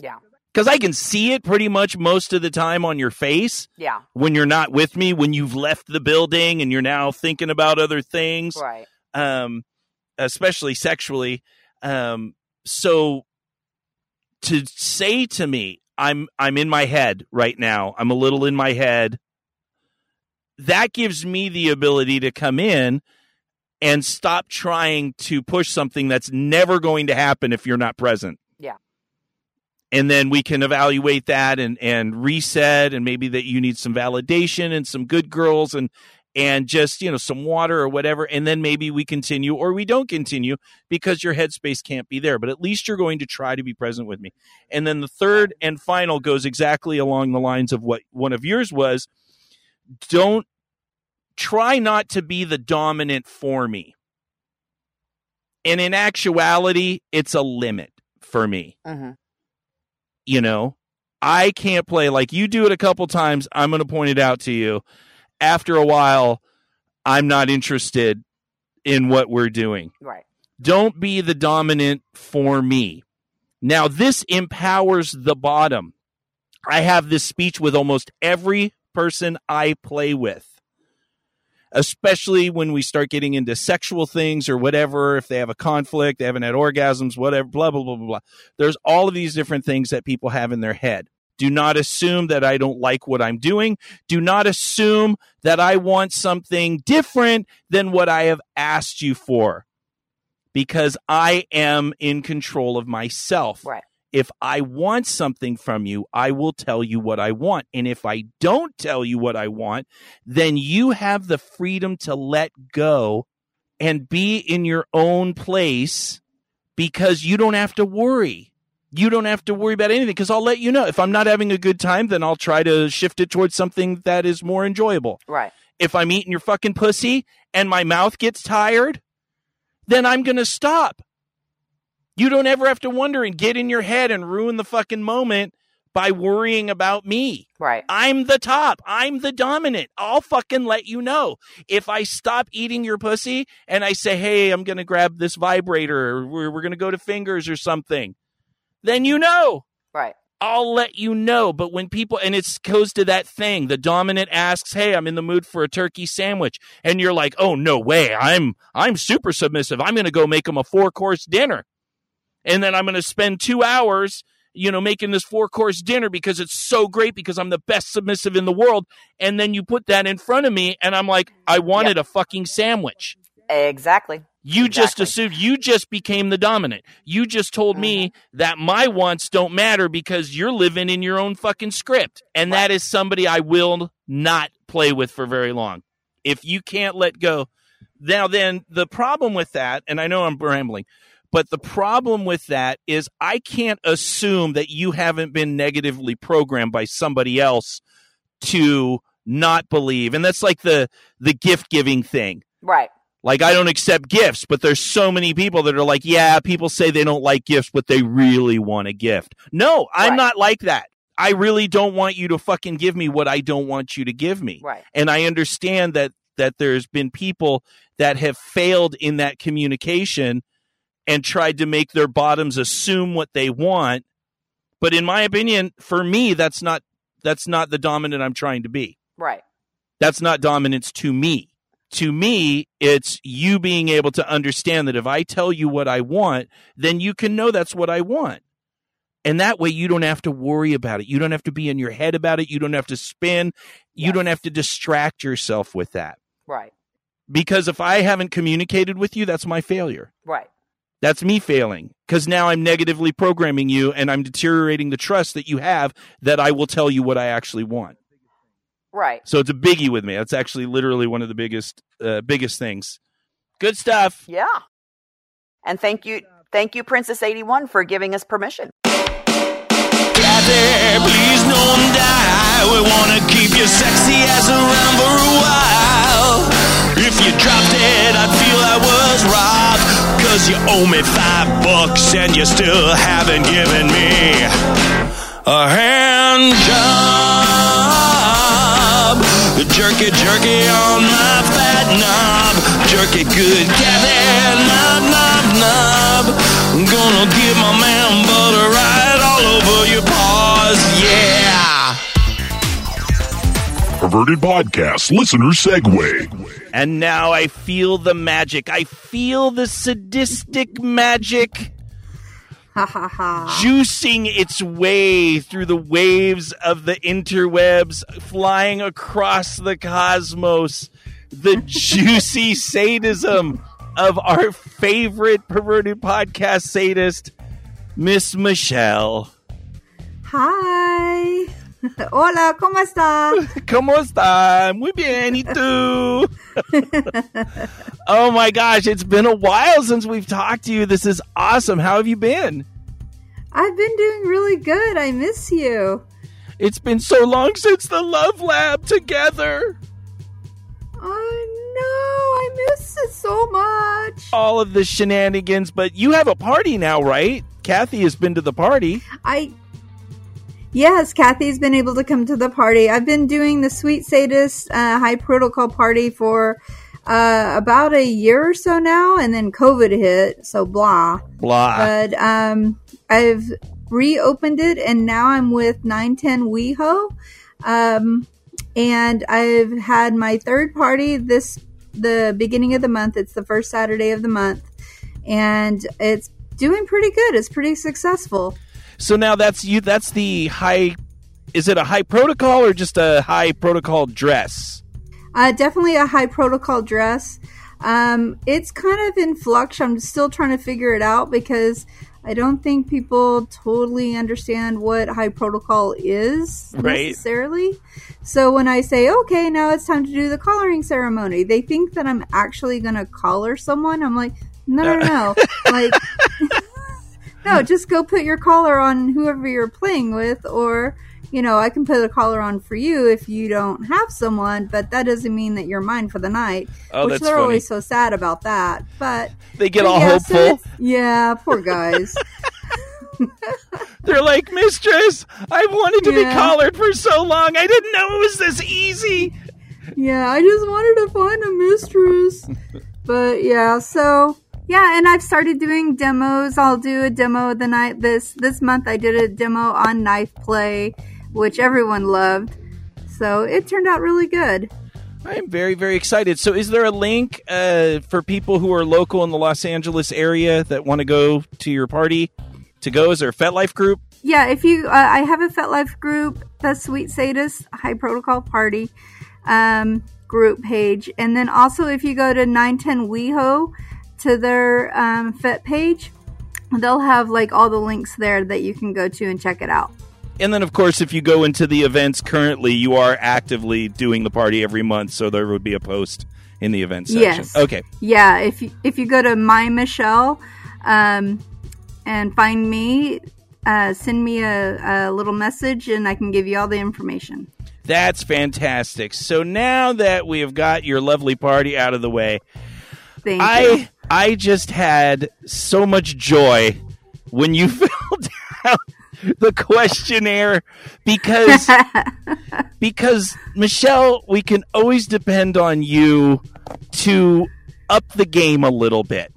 Yeah. Because I can see it pretty much most of the time on your face Yeah. when you're not with me, when you've left the building and you're now thinking about other things, Right. um, especially sexually. Um, so to say to me, I'm I'm in my head right now. I'm a little in my head. That gives me the ability to come in and stop trying to push something that's never going to happen if you're not present. And then we can evaluate that and and reset and maybe that you need some validation and some good girls and and just, you know, some water or whatever and then maybe we continue or we don't continue because your headspace can't be there, but at least you're going to try to be present with me. And then the third and final goes exactly along the lines of what one of yours was. Don't try not to be the dominant for me. And in actuality, it's a limit for me. hmm You know, I can't play like you do it a couple times. I'm going to point it out to you. After a while, I'm not interested in what we're doing. Right. Don't be the dominant for me. Now, this empowers the bottom. I have this speech with almost every person I play with, especially when we start getting into sexual things or whatever. If they have a conflict, they haven't had orgasms, whatever, blah, blah, blah, blah, blah. There's all of these different things that people have in their head. Do not assume that I don't like what I'm doing. Do not assume that I want something different than what I have asked you for because I am in control of myself. Right. If I want something from you, I will tell you what I want. And if I don't tell you what I want, then you have the freedom to let go and be in your own place because you don't have to worry. You don't have to worry about anything because I'll let you know. If I'm not having a good time, then I'll try to shift it towards something that is more enjoyable Right. if I'm eating your fucking pussy and my mouth gets tired, then I'm going to stop. You don't ever have to wonder and get in your head and ruin the fucking moment by worrying about me. Right. I'm the top. I'm the dominant. I'll fucking let you know. If I stop eating your pussy and I say, hey, I'm going to grab this vibrator or we're, we're going to go to fingers or something, then you know. Right. I'll let you know. But when people, and it goes to that thing, the dominant asks, Hey, I'm in the mood for a turkey sandwich. And you're like, Oh, no way. I'm, I'm super submissive. I'm going to go make them a four course dinner. And then I'm going to spend two hours, you know, making this four course dinner because it's so great because I'm the best submissive in the world. And then you put that in front of me and I'm like, I wanted a fucking sandwich. Exactly. You just assumed you just became the dominant. You just told me mm-hmm. that my wants don't matter because you're living in your own fucking script. And that is somebody I will not play with for very long. If you can't let go. Now, then the problem with that, and I know I'm rambling, but the problem with that is I can't assume that you haven't been negatively programmed by somebody else to not believe. And that's like the the gift giving thing. Right. Like I don't accept gifts, but there's so many people that are like, yeah, people say they don't like gifts, but they really want a gift. No, I'm Right. not like that. I really don't want you to fucking give me what I don't want you to give me. Right. And I understand that that there's been people that have failed in that communication and tried to make their bottoms assume what they want. But in my opinion, for me, that's not that's not the dominant I'm trying to be Right. that's not dominance to me. To me, it's you being able to understand that if I tell you what I want, then you can know that's what I want. And that way you don't have to worry about it. You don't have to be in your head about it. You don't have to spin. You Yes. don't have to distract yourself with that. Right. Because if I haven't communicated with you, that's my failure. Right. That's me failing because now I'm negatively programming you and I'm deteriorating the trust that you have that I will tell you what I actually want. Right. So it's a biggie with me. That's actually literally one of the biggest uh, biggest things. Good stuff. Yeah. And thank you, thank you, Princess Eighty One, for giving us permission. Kathy, please don't die. We wanna keep you sexy as around for a while. If you dropped it, I'd feel I was robbed. Cause you owe me five bucks and you still haven't given me a hand job. Jerky, jerky on my fat knob. Jerky good, Kathy, knob, knob, knob. I'm gonna give my man butter right all over your paw. Perverted Podcast listener segue. And now I feel the magic. I feel the sadistic magic Ha ha ha. juicing its way through the waves of the interwebs, flying across the cosmos. The juicy sadism of our favorite perverted podcast sadist, Miss Michelle. Hi. Hola, ¿cómo está? ¿Cómo está? Muy bien, ¿y tú? oh my gosh, it's been a while since we've talked to you. This is awesome. How have you been? I've been doing really good. I miss you. It's been so long since the Love Lab together. Oh, I know. I miss it so much. All of the shenanigans, but you have a party now, right? Kathy has been to the party. I Yes, Kathy's been able to come to the party. I've been doing the Sweet Sadist uh, High Protocol party for uh, about a year or so now, and then COVID hit, so blah. Blah. But um, I've reopened it, and now I'm with 910 WeHo. Um, and I've had my third party this the beginning of the month. It's the first Saturday of the month, and it's doing pretty good. It's pretty successful. So now that's you. That's the high. Is it a high protocol or just a high protocol dress? Uh, definitely a high protocol dress. Um, it's kind of in flux. I'm still trying to figure it out because I don't think people totally understand what high protocol is Right. necessarily. So when I say, okay, now it's time to do the collaring ceremony, they think that I'm actually going to collar someone. I'm like, no, no, no. like, no, just go put your collar on whoever you're playing with, or you know, I can put a collar on for you if you don't have someone, but that doesn't mean that you're mine for the night. Oh, which that's they're funny. always so sad about that. But They get all yeah, hopeful. it's- yeah, poor guys. They're like, Mistress, I've wanted to be collared for so long. I didn't know it was this easy. yeah, I just wanted to find a mistress. but yeah, so yeah, and I've started doing demos. I'll do a demo the night this this month. I did a demo on knife play, which everyone loved. So it turned out really good. I am very, very excited. So, is there a link uh, for people who are local in the Los Angeles area that want to go to your party to go? Is there a FetLife group? Yeah, if you, uh, I have a FetLife group, the Sweet Sadist High Protocol Party um, group page, and then also if you go to 910 WeHo to their um, Fet page, they'll have like all the links there that you can go to and check it out. And then, of course, if you go into the events currently, you are actively doing the party every month, so there would be a post in the events section. Yes. Okay. Yeah, if you, if you go to my Michelle um, and find me, uh, send me a, a little message, and I can give you all the information. That's fantastic. So now that we have got your lovely party out of the way, Thank you. I just had so much joy when you filled out the questionnaire because because Michelle, we can always depend on you to up the game a little bit.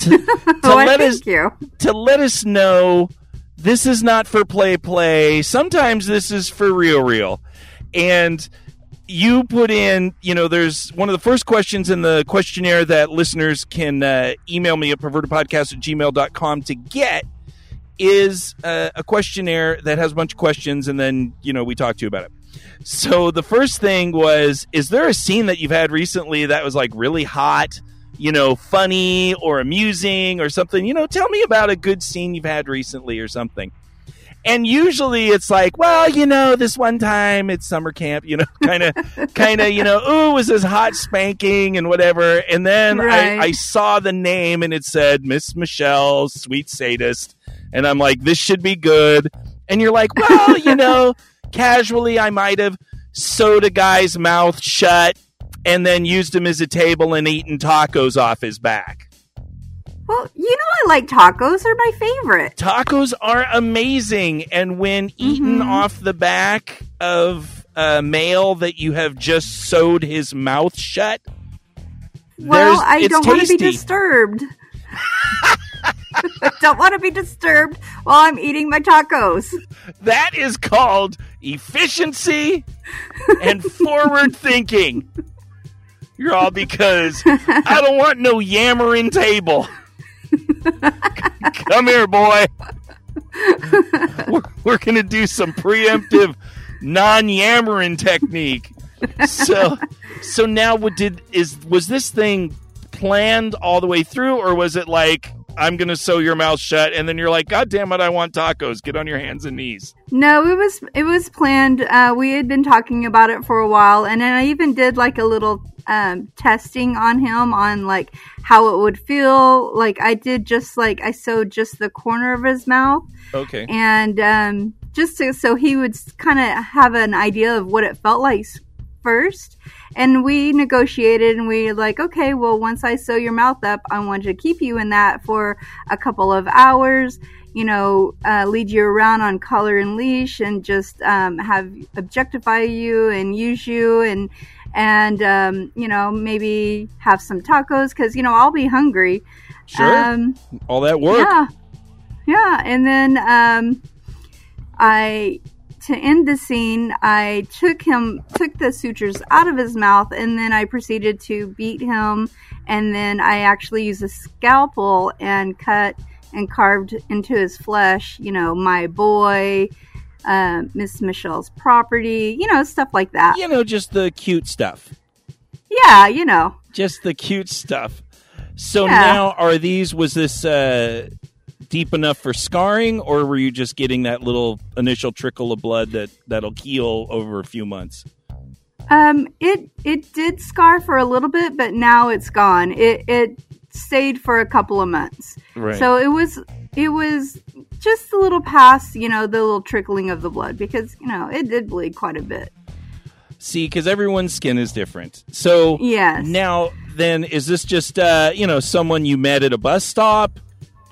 To, to Oh, let us you. to let us know this is not for play play. Sometimes this is for real real. And you put in, you know, there's one of the first questions in the questionnaire that listeners can uh, email me at pervertedpodcast at gmail.com to get is uh, a questionnaire that has a bunch of questions and then, you know, we talk to you about it. So the first thing was, is there a scene that you've had recently that was like really hot, you know, funny or amusing or something? You know, tell me about a good scene you've had recently or something. And usually it's like, well, you know, this one time it's summer camp, you know, kind of, kind of, you know, ooh, was this hot spanking and whatever. And then Right. I, I saw the name and it said Miss Michelle, sweet sadist. And I'm like, this should be good. And you're like, well, you know, casually I might have sewed a guy's mouth shut and then used him as a table and eaten tacos off his back. Well, you know I like tacos. They're my favorite. Tacos are amazing, and when eaten Mhm. off the back of a male that you have just sewed his mouth shut, Well, I don't want to be disturbed. I don't want to be disturbed while I'm eating my tacos. That is called efficiency and forward thinking. You're all because I don't want no yammering table. Come here, boy. We're, we're going to do some preemptive non yammering technique. So, so now, what did is was this thing planned all the way through, or was it like I'm going to sew your mouth shut, and then you're like, God damn it, I want tacos. Get on your hands and knees. No, it was it was planned. Uh, we had been talking about it for a while, and then I even did like a little um, testing on him on like how it would feel. Like I did just like I sewed just the corner of his mouth, Okay. and um, just to, so he would kind of have an idea of what it felt like first. And we negotiated, and we like, okay, well, once I sew your mouth up, I want to keep you in that for a couple of hours. You know, uh, lead you around on collar and leash, and just um, have objectify you and use you, and and um, you know maybe have some tacos because you know I'll be hungry. Sure. Um, all that work. yeah, yeah, and then um, I to end the scene, I took him took the sutures out of his mouth, and then I proceeded to beat him, and then I actually used a scalpel and cut and carved into his flesh. You know, my boy. Uh, Miss Michelle's property, you know, stuff like that. You know, just the cute stuff. Yeah, you know. Just the cute stuff. So Yeah. now, are these? Was this uh, deep enough for scarring, or were you just getting that little initial trickle of blood that that'll heal over a few months? Um, it it did scar for a little bit, but now it's gone. It it stayed for a couple of months. Right. So it was it was just a little past, you know, the little trickling of the blood because you know it did bleed quite a bit. See, because everyone's skin is different. So Yes. now, then, is this just uh, you know someone you met at a bus stop?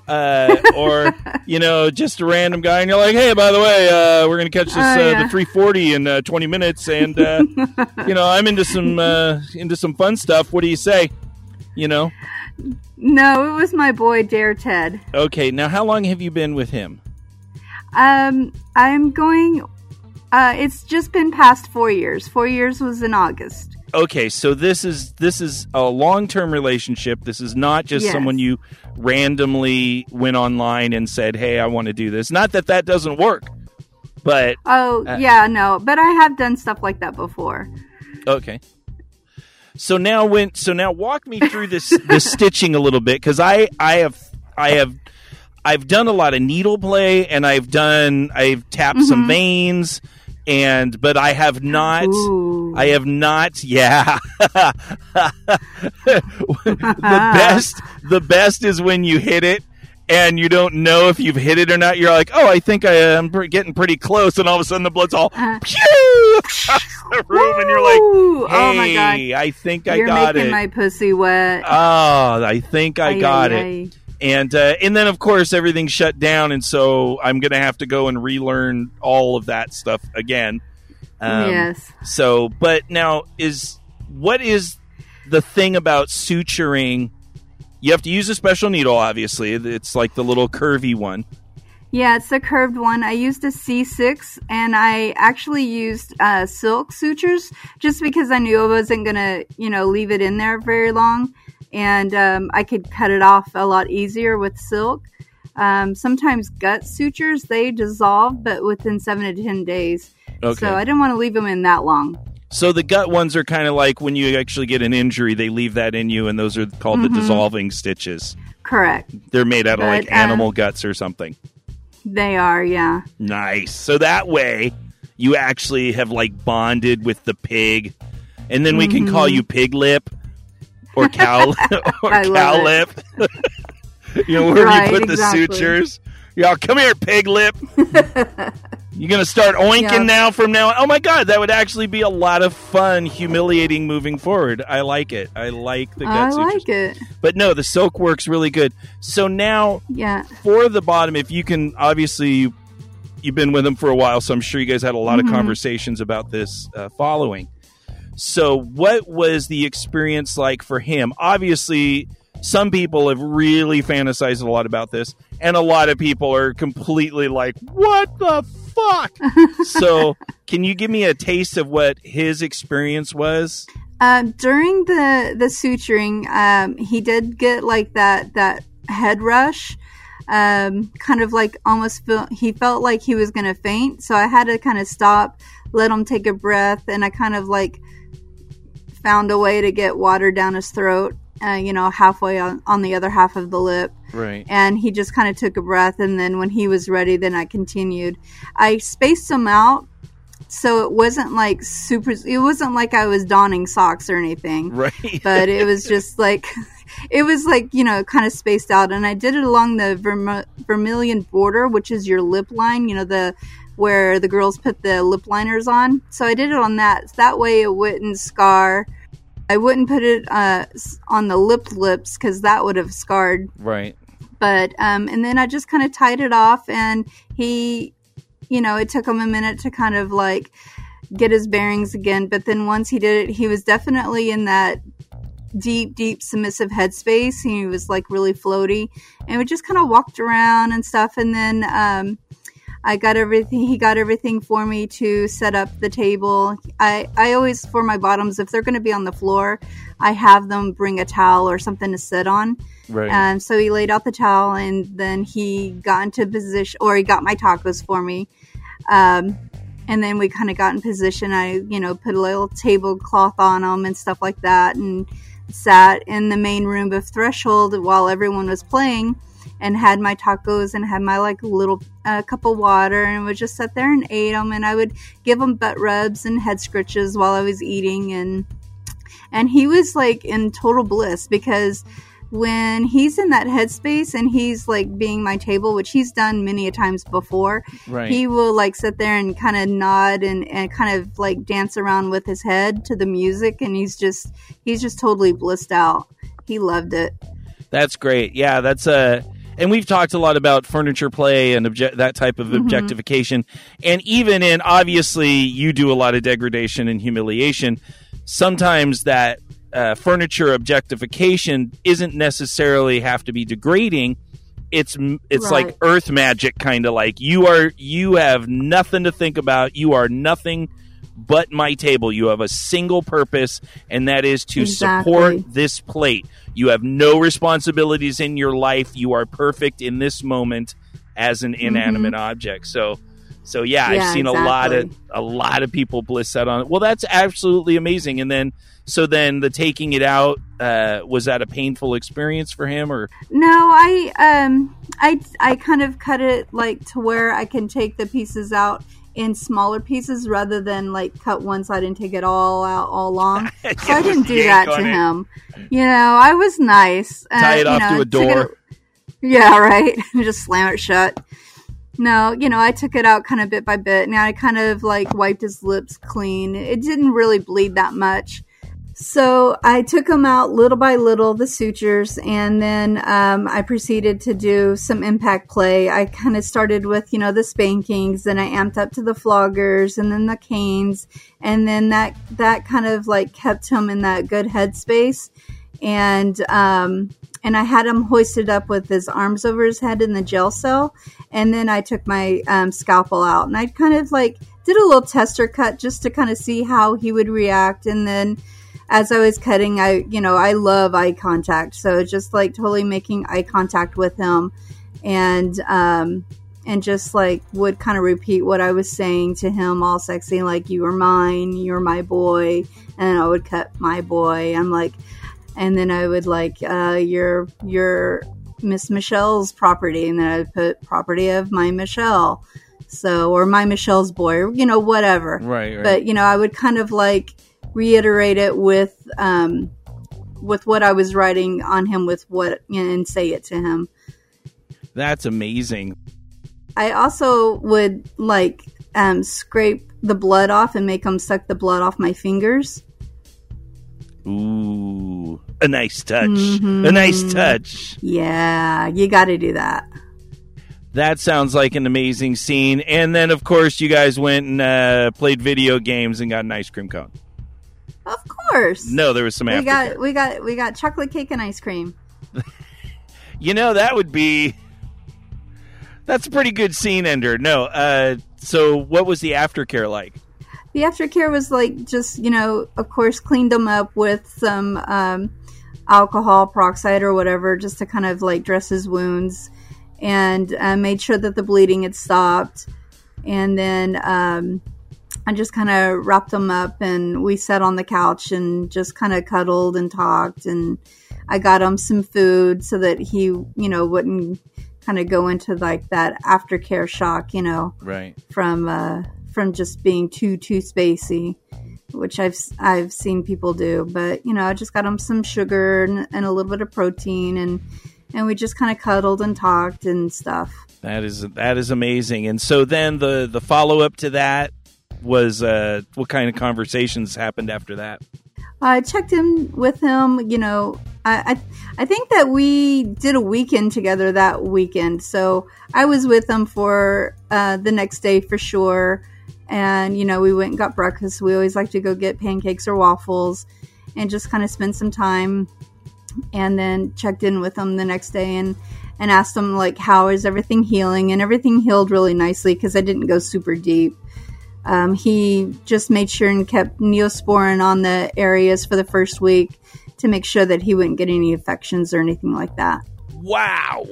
Uh, or you know, just a random guy, and you're like, "Hey, by the way, uh, we're gonna catch this Oh, uh, yeah. the 340 in uh, 20 minutes, and uh, you know, I'm into some uh, into some fun stuff. What do you say?" You know. No, it was my boy Dare Ted. Okay, now how long have you been with him? Um, I'm going. Uh, it's just been past four years. Four years was in August. Okay, so this is this is a long term relationship. This is not just Yes. someone you randomly went online and said, "Hey, I want to do this." Not that that doesn't work, but Oh Uh, yeah, no, but I have done stuff like that before. okay. So now when so now walk me through this the stitching a little bit because I I have I have I've done a lot of needle play and I've done I've tapped some veins and but I have not Ooh. I have not yeah the best the best is when you hit it and you don't know if you've hit it or not you're like oh I think I am getting pretty close and all of a sudden the blood's all Uh. pew across the room and you're like Woo! hey oh my god, I think I you're got making it my pussy wet. oh I think I got it. And uh, and then of course everything shut down, and so I'm gonna have to go and relearn all of that stuff again. Um, yes. So, but now is what is the thing about suturing? You have to use a special needle, obviously. It's like the little curvy one. Yeah, it's the curved one. I used a C6 and I actually used uh, silk sutures just because I knew I wasn't going to, you know, leave it in there very long. And um, I could cut it off a lot easier with silk. Um, sometimes gut sutures, they dissolve, but within seven to 10 days. Okay. So I didn't want to leave them in that long. So the gut ones are kind of like when you actually get an injury, they leave that in you, and those are called Mm-hmm. the dissolving stitches. Correct. They're made out of like But, uh, animal guts or something. They are, yeah. Nice. So that way, you actually have like bonded with the pig, and then we can call you Pig Lip or Cow or Mm-hmm. Cow. Lip. you know where Right, you put exactly. the sutures. Y'all, come here, Pig Lip. You're gonna start oinking Yeah. now from now. on. Oh my god, that would actually be a lot of fun, humiliating moving forward. I like it. I like the gut I sutures. like it. But no, the silk works really good. So now Yeah. for the bottom, if you can, obviously, you, you've been with them for a while, so I'm sure you guys had a lot Mhm. of conversations about this uh, following. So, what was the experience like for him? Obviously, some people have really fantasized a lot about this, and a lot of people are completely like, "What the fuck?" so, can you give me a taste of what his experience was? Um, during the the suturing, um, he did get like that that head rush. Um, kind of like almost feel he felt like he was gonna faint, so I had to kind of stop, let him take a breath, and I kind of like found a way to get water down his throat. Uh, you know, halfway on, on the other half of the lip. Right. And he just kind of took a breath, and then when he was ready, then I continued. I spaced him out so it wasn't like super it wasn't like i was donning socks or anything Right. but it was just like it was like you know kind of spaced out and i did it along the verm- vermilion border which is your lip line you know the where the girls put the lip liners on so i did it on that that way it wouldn't scar i wouldn't put it uh, on the lip lips because that would have scarred right. but um, and then I just kind of tied it off, and he, you know, it took him a minute to kind of like get his bearings again. But then once he did it, he was definitely in that deep, deep submissive headspace. He was like really floaty, and we just kind of walked around and stuff. And then um, I got everything. He got everything for me to set up the table. I I always for my bottoms if they're going to be on the floor, I have them bring a towel or something to sit on. Right. And so he laid out the towel, and then he got into position, or he got my tacos for me. Um, and then we kind of got in position. I, you know, put a little tablecloth on them and stuff like that, and sat in the main room of Threshold while everyone was playing, and had my tacos and had my like little uh, cup of water, and would just sit there and ate them. And I would give him butt rubs and head scritches while I was eating, and and he was like in total bliss because when he's in that headspace and he's like being my table which he's done many a times before right. he will like sit there and kind of nod and, and kind of like dance around with his head to the music and he's just he's just totally blissed out he loved it That's great. Yeah, that's a. And we've talked a lot about furniture play and obje- that type of objectification, and even in obviously you do a lot of degradation and humiliation. Sometimes that uh, furniture objectification isn't necessarily have to be degrading. It's it's Right. like earth magic, kind of like you are you have nothing to think about. You are nothing but my table. You have a single purpose, and that is to Exactly. support this plate. You have no responsibilities in your life. You are perfect in this moment as an inanimate object. So, so yeah, I've Mm-hmm. Yeah, seen a lot of a lot of people bliss out on it. Well, that's absolutely amazing. And then, so then the taking it out uh, was that a painful experience for him, or no i um i i kind of cut it like to where i can take the pieces out in smaller pieces rather than like cut one side and take it all out all along so i didn't do that to it. him you know i was nice Uh, tie it off know, to a took it- door? Yeah, right. Just slam it shut. No, you know, I took it out kind of bit by bit. Now I kind of like wiped his lips clean. It didn't really bleed that much. So I took them out little by little, the sutures, and then um, I proceeded to do some impact play. I kind of started with, you know, the spankings, then I amped up to the floggers, and then the canes, and then that that kind of like kept him in that good headspace. And um, and I had him hoisted up with his arms over his head in the jail cell, and then I took my um, scalpel out, and I kind of like did a little tester cut just to kind of see how he would react, and then as I was cutting, I, you know, I love eye contact. So just like totally making eye contact with him and, um, and just like would kind of repeat what I was saying to him, all sexy, like, you are mine, you're my boy. And I would cut my boy. I'm like, and then I would like, uh, you're, you're Miss Michelle's property. And then I would put property of my Michelle. So, or my Michelle's boy, or, you know, whatever Right, right. but you know i would kind of like reiterate it with um with what i was writing on him with what and say it to him that's amazing. i also would like um scrape the blood off and make him suck the blood off my fingers Ooh, a nice touch. Mm-hmm. A nice touch. yeah you got to do that That sounds like an amazing scene. And then, of course, you guys went and uh, played video games and got an ice cream cone. Of course No, there was some we got we got we got chocolate cake and ice cream you know, that would be. That's a pretty good scene ender. No, uh, so what was the aftercare like? The aftercare was like just, you know, of course, cleaned them up with some um, alcohol peroxide or whatever, just to kind of like dress his wounds, and uh, made sure that the bleeding had stopped. And then um, I just kind of wrapped him up, and we sat on the couch and just kind of cuddled and talked. And I got him some food so that he, you know, wouldn't kind of go into like that aftercare shock, you know, Right. from uh, from just being too too spacey, which I've I've seen people do. But you know, I just got him some sugar and, and a little bit of protein, and and we just kind of cuddled and talked and stuff. That is that is amazing. And so then the the follow up to that was uh, what kind of conversations happened after that? I checked in with him. You know, I, I I think that we did a weekend together that weekend. So I was with him for uh, the next day for sure. And you know, we went and got breakfast. We always like to go get pancakes or waffles, and just kind of spend some time. And then checked in with him the next day and and asked him like how is everything healing and everything healed really nicely because I didn't go super deep. Um, he just made sure and kept neosporin on the areas for the first week to make sure that he wouldn't get any infections or anything like that. Wow,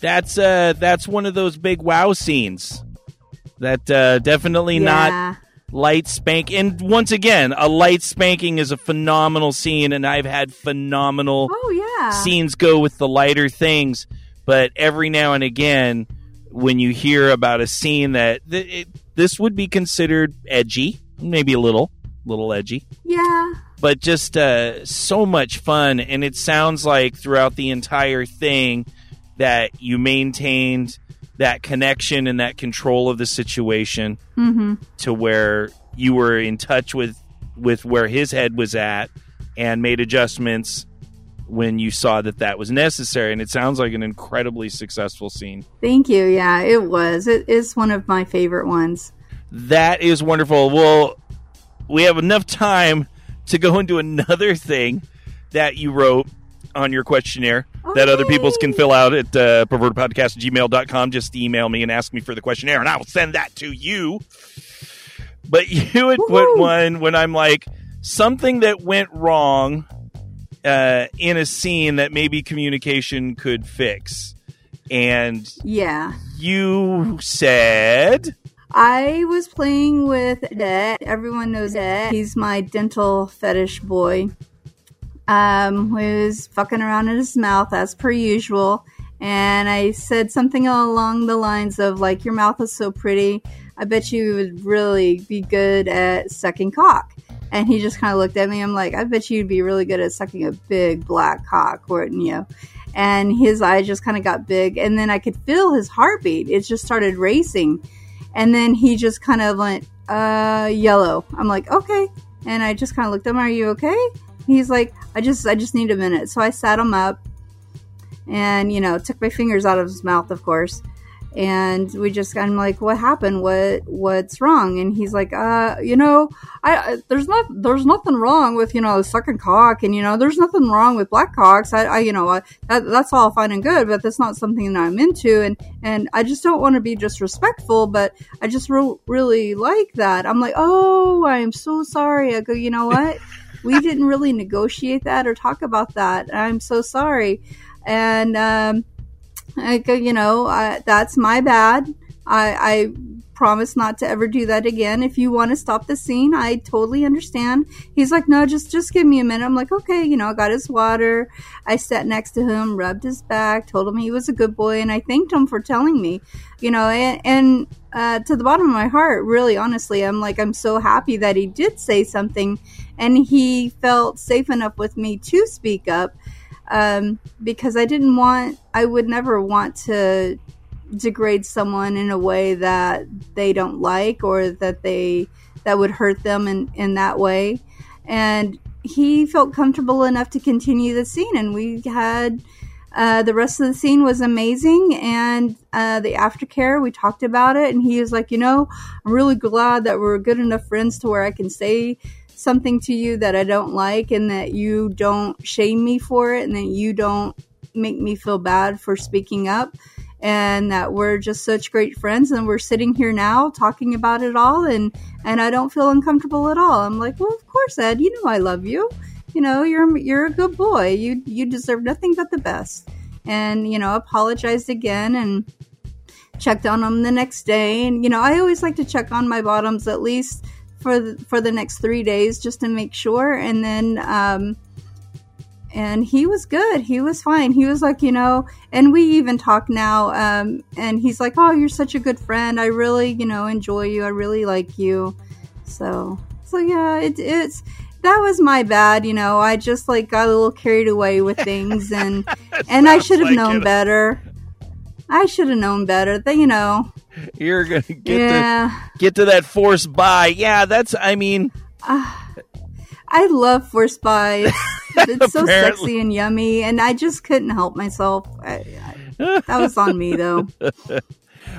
that's uh that's one of those big wow scenes. That uh, definitely not light spank. And once again, a light spanking is a phenomenal scene, and I've had phenomenal Oh yeah. scenes go with the lighter things. But every now and again, when you hear about a scene that th- it, this would be considered edgy, maybe a little, little edgy, yeah. but just uh, so much fun. And it sounds like throughout the entire thing that you maintained that connection and that control of the situation Mm-hmm. to where you were in touch with with where his head was at and made adjustments when you saw that that was necessary and it sounds like an incredibly successful scene Thank you. Yeah, it was. It is one of my favorite ones. that is wonderful well we have enough time to go into another thing that you wrote on your questionnaire that other peoples can fill out at uh, just email me and ask me for the questionnaire and i will send that to you but you had put one when i'm like something that went wrong uh, in a scene that maybe communication could fix and Yeah. you said I was playing with Ed. Everyone knows Ed. He's my dental fetish boy. Um, was fucking around in his mouth as per usual. And I said something along the lines of like, "Your mouth is so pretty. I bet you would really be good at sucking cock." And he just kind of looked at me. I'm like, "I bet you'd be really good at sucking a big black cock, wouldn't you?" And his eye just kind of got big, and then I could feel his heartbeat. It just started racing and then he just kind of went uh yellow i'm like okay and i just kind of looked at him are you okay he's like i just i just need a minute so i sat him up and you know took my fingers out of his mouth of course and we just i'm like what happened? What what's wrong? And he's like uh you know i, there's not there's nothing wrong with you know sucking cock and you know there's nothing wrong with black cocks. I, I you know I, that, that's all fine and good but that's not something that i'm into. And and i just don't want to be disrespectful but i just re- really like that. I'm like oh i'm so sorry. I go you know what? We didn't really negotiate that or talk about that. I'm so sorry. And um Go, you know, I, that's my bad. I, I promise not to ever do that again. If you want to stop the scene, I totally understand. He's like, no, just just give me a minute. I'm like, okay, you know, I got his water. I sat next to him, rubbed his back, told him he was a good boy, and I thanked him for telling me, you know, and, and uh, to the bottom of my heart, really, honestly, I'm like, I'm so happy that he did say something, and he felt safe enough with me to speak up um, because I didn't want, I would never want to degrade someone in a way that they don't like or that they that would hurt them in in that way. And he felt comfortable enough to continue the scene, and we had. Uh, the rest of the scene was amazing, and uh, the aftercare we talked about it, and he was like, you know, I'm really glad that we're good enough friends to where I can say something to you that I don't like and that you don't shame me for it and that you don't make me feel bad for speaking up and that we're just such great friends and we're sitting here now talking about it all and and I don't feel uncomfortable at all. I'm like, "Well, of course, Ed, you know I love you. You know, you're you're a good boy. You you deserve nothing but the best." And, you know, apologized again and checked on them the next day and you know, I always like to check on my bottoms at least for the, for the next 3 days just to make sure and then um and he was good. He was fine. He was like, you know, and we even talk now. Um, and he's like, oh, you're such a good friend. I really, you know, enjoy you. I really like you. So, so yeah, it, it's that was my bad. You know, I just like got a little carried away with things, and and I should have like known it. better. I should have known better. That you know, You're gonna get to yeah. get to that force bi. Yeah, that's. I mean, I love Force Bi. It's, so sexy and yummy, and I just couldn't help myself. I, I, that was on me, though.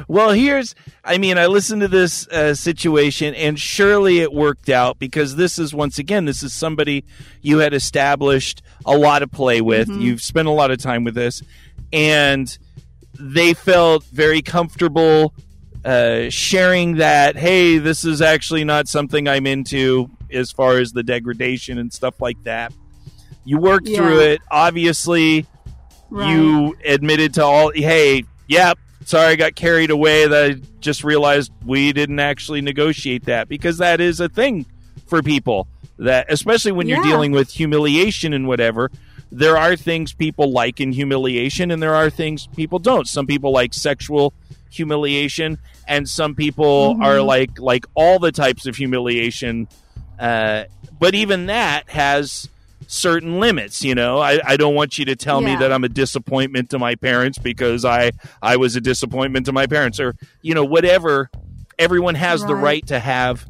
Well, here's, I mean, I listened to this uh, situation and surely it worked out because this is, once again, this is somebody you had established a lot of play with. You've spent a lot of time with this and they felt very comfortable uh, sharing that, hey, this is actually not something I'm into as far as the degradation and stuff like that. You worked Yeah. through it. Obviously, you admitted to all hey yep sorry i got carried away that i just realized we didn't actually negotiate that because that is a thing for people that especially when you're dealing with humiliation and whatever there are things people like in humiliation and there are things people don't. Some people like sexual humiliation and some people are like like all the types of humiliation uh, but even that has certain limits you know? I, I don't want you to tell me that i'm a disappointment to my parents because i i was a disappointment to my parents or you know whatever. Everyone has the Right. right to have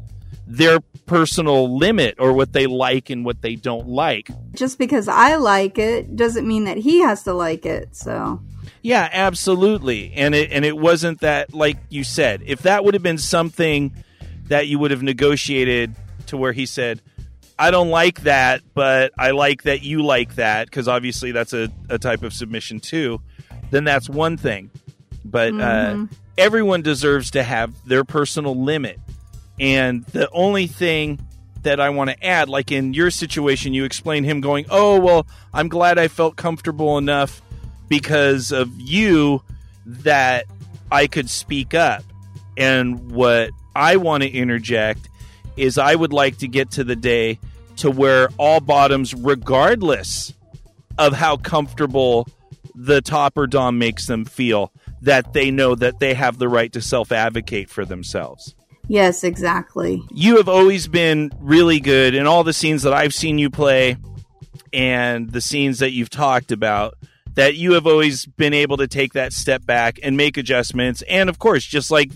their personal limit or what they like and what they don't like just because I like it doesn't mean that he has to like it. So Yeah, absolutely. And it and it wasn't that like you said. If that would have been something that you would have negotiated to where he said, "I don't like that, but I like that you like that," because obviously that's a, a type of submission too. Then that's one thing. But uh, everyone deserves to have their personal limit. And the only thing that I want to add, like in your situation, you explain him going, "Oh well, I'm glad I felt comfortable enough because of you that I could speak up." And what I want to interject is, I would like to get to the day to where all bottoms, regardless of how comfortable the top or dom makes them feel, that they know that they have the right to self advocate for themselves yes, exactly. you have always been really good in all the scenes that I've seen you play and the scenes that you've talked about that you have always been able to take that step back and make adjustments. And of course just like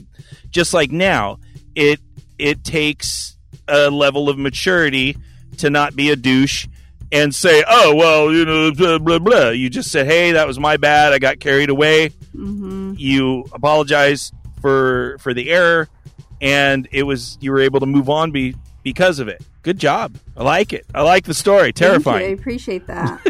just like now it it takes a level of maturity to not be a douche and say oh well you know blah blah blah. You just said hey that was my bad. I got carried away. Mm-hmm. You apologize for for the error and it was you were able to move on be because of it good job i like it i like the story you. I appreciate that.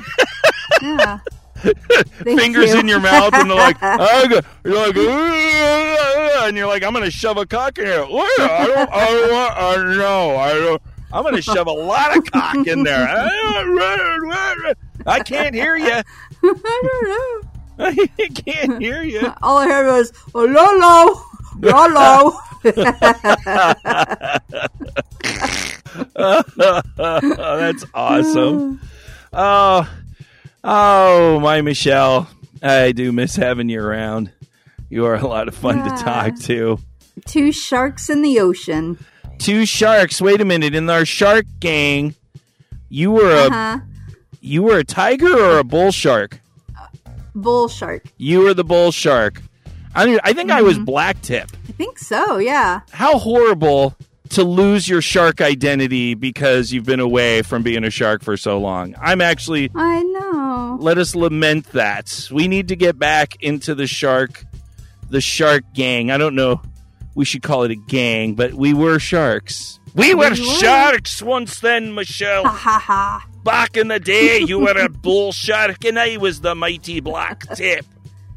yeah. Thank fingers you. in your mouth and they're like go, you're like and you're like i'm gonna shove a cock in here i don't i don't want i know i don't i'm gonna shove a lot of cock in there i can't hear you I don't know. i can't hear you All I heard was oh, Lolo, Lolo. That's awesome. Oh, oh, my Michelle. I do miss having you around. You are a lot of fun to talk to. Two sharks in the ocean. Two sharks. Wait a minute. In our shark gang, you were a Huh? you were a tiger or a bull shark. Bull shark. You were the bull shark. I don't- I think I was mm-hmm. black tip. I think so. Yeah. How horrible to lose your shark identity because you've been away from being a shark for so long. I'm actually I know. let us lament that. We need to get back into the shark the shark gang. I don't know we should call it a gang, but we were sharks. We were We were. sharks once then, Michelle. Ha ha ha. Back in the day, you were a bull shark and I was the mighty black tip.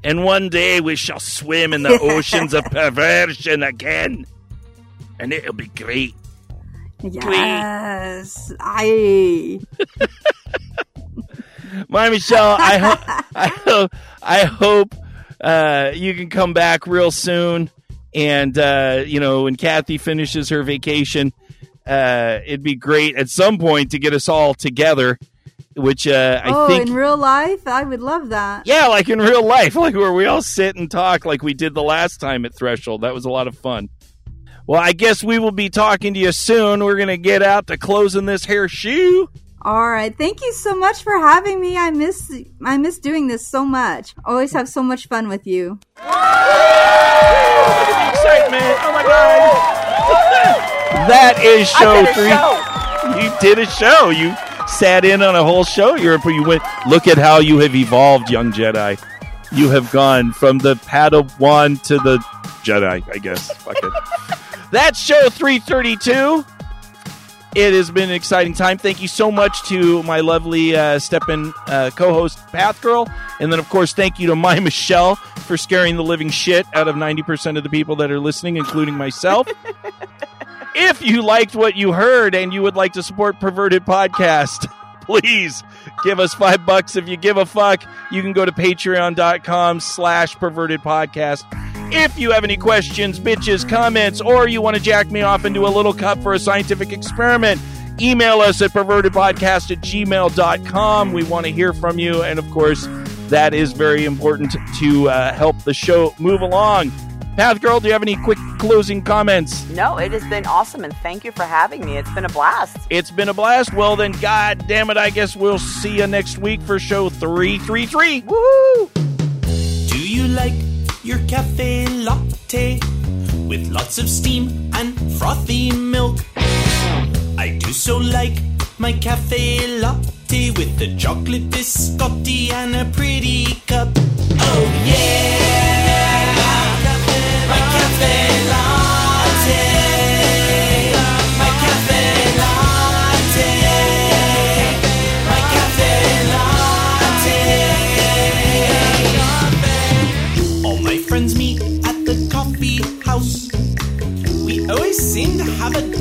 And one day we shall swim in the oceans of perversion again. And it'll be great. Yes. I. My Michelle, I, ho- I, ho- I hope uh, you can come back real soon. And, uh, you know, when Kathy finishes her vacation, uh, it'd be great at some point to get us all together, which uh, I oh, think. in real life, I would love that. Yeah, like in real life, like where we all sit and talk like we did the last time at Threshold. That was a lot of fun. Well, I guess we will be talking to you soon. We're going to get out to closing this hair shoe. All right. Thank you so much for having me. I miss I miss doing this so much. Always have so much fun with you. Excitement. Oh my God. that is I show did a three. show. You did a show. You sat in on a whole show. You're, you went, look at how you have evolved, young Jedi. You have gone from the Padawan to the Jedi, I guess. Fuck it. That's show 332. It has been an exciting time. Thank you so much to my lovely uh, step-in uh, co-host Path Girl, and then of course thank you to my Michelle for scaring the living shit out of ninety percent of the people that are listening, including myself. if you liked what you heard and you would like to support Perverted Podcast, please give us five bucks. If you give a fuck, you can go to patreon.com slash perverted podcast. If you have any questions, bitches, comments, or you want to jack me off into a little cup for a scientific experiment, email us at pervertedpodcast at gmail.com. We want to hear from you. And of course, that is very important to uh, help the show move along. Path Girl, do you have any quick closing comments? No, it has been awesome, and thank you for having me. It's been a blast. It's been a blast. Well, then, God damn it, I guess we'll see you next week for show 333. Woo! Do you like your cafe latte with lots of steam and frothy milk? I do so like my cafe latte with the chocolate biscotti and a pretty cup. Oh yeah,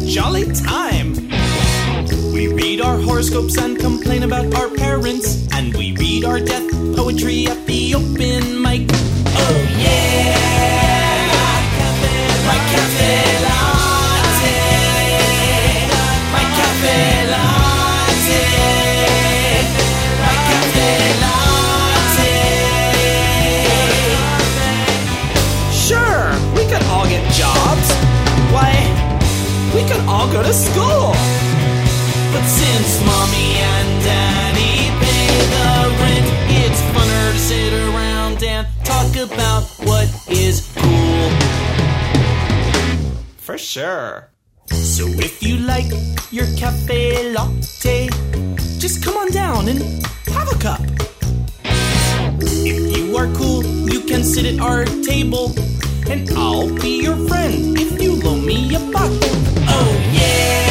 jolly time. We read our horoscopes and complain about our parents. And we read our death poetry at the open mic. Oh yeah! All go to school. But since mommy and daddy pay the rent, it's funner to sit around and talk about what is cool. For sure. So if you like your cafe latte, just come on down and have a cup. If you are cool, you can sit at our table, and I'll be your friend yeah!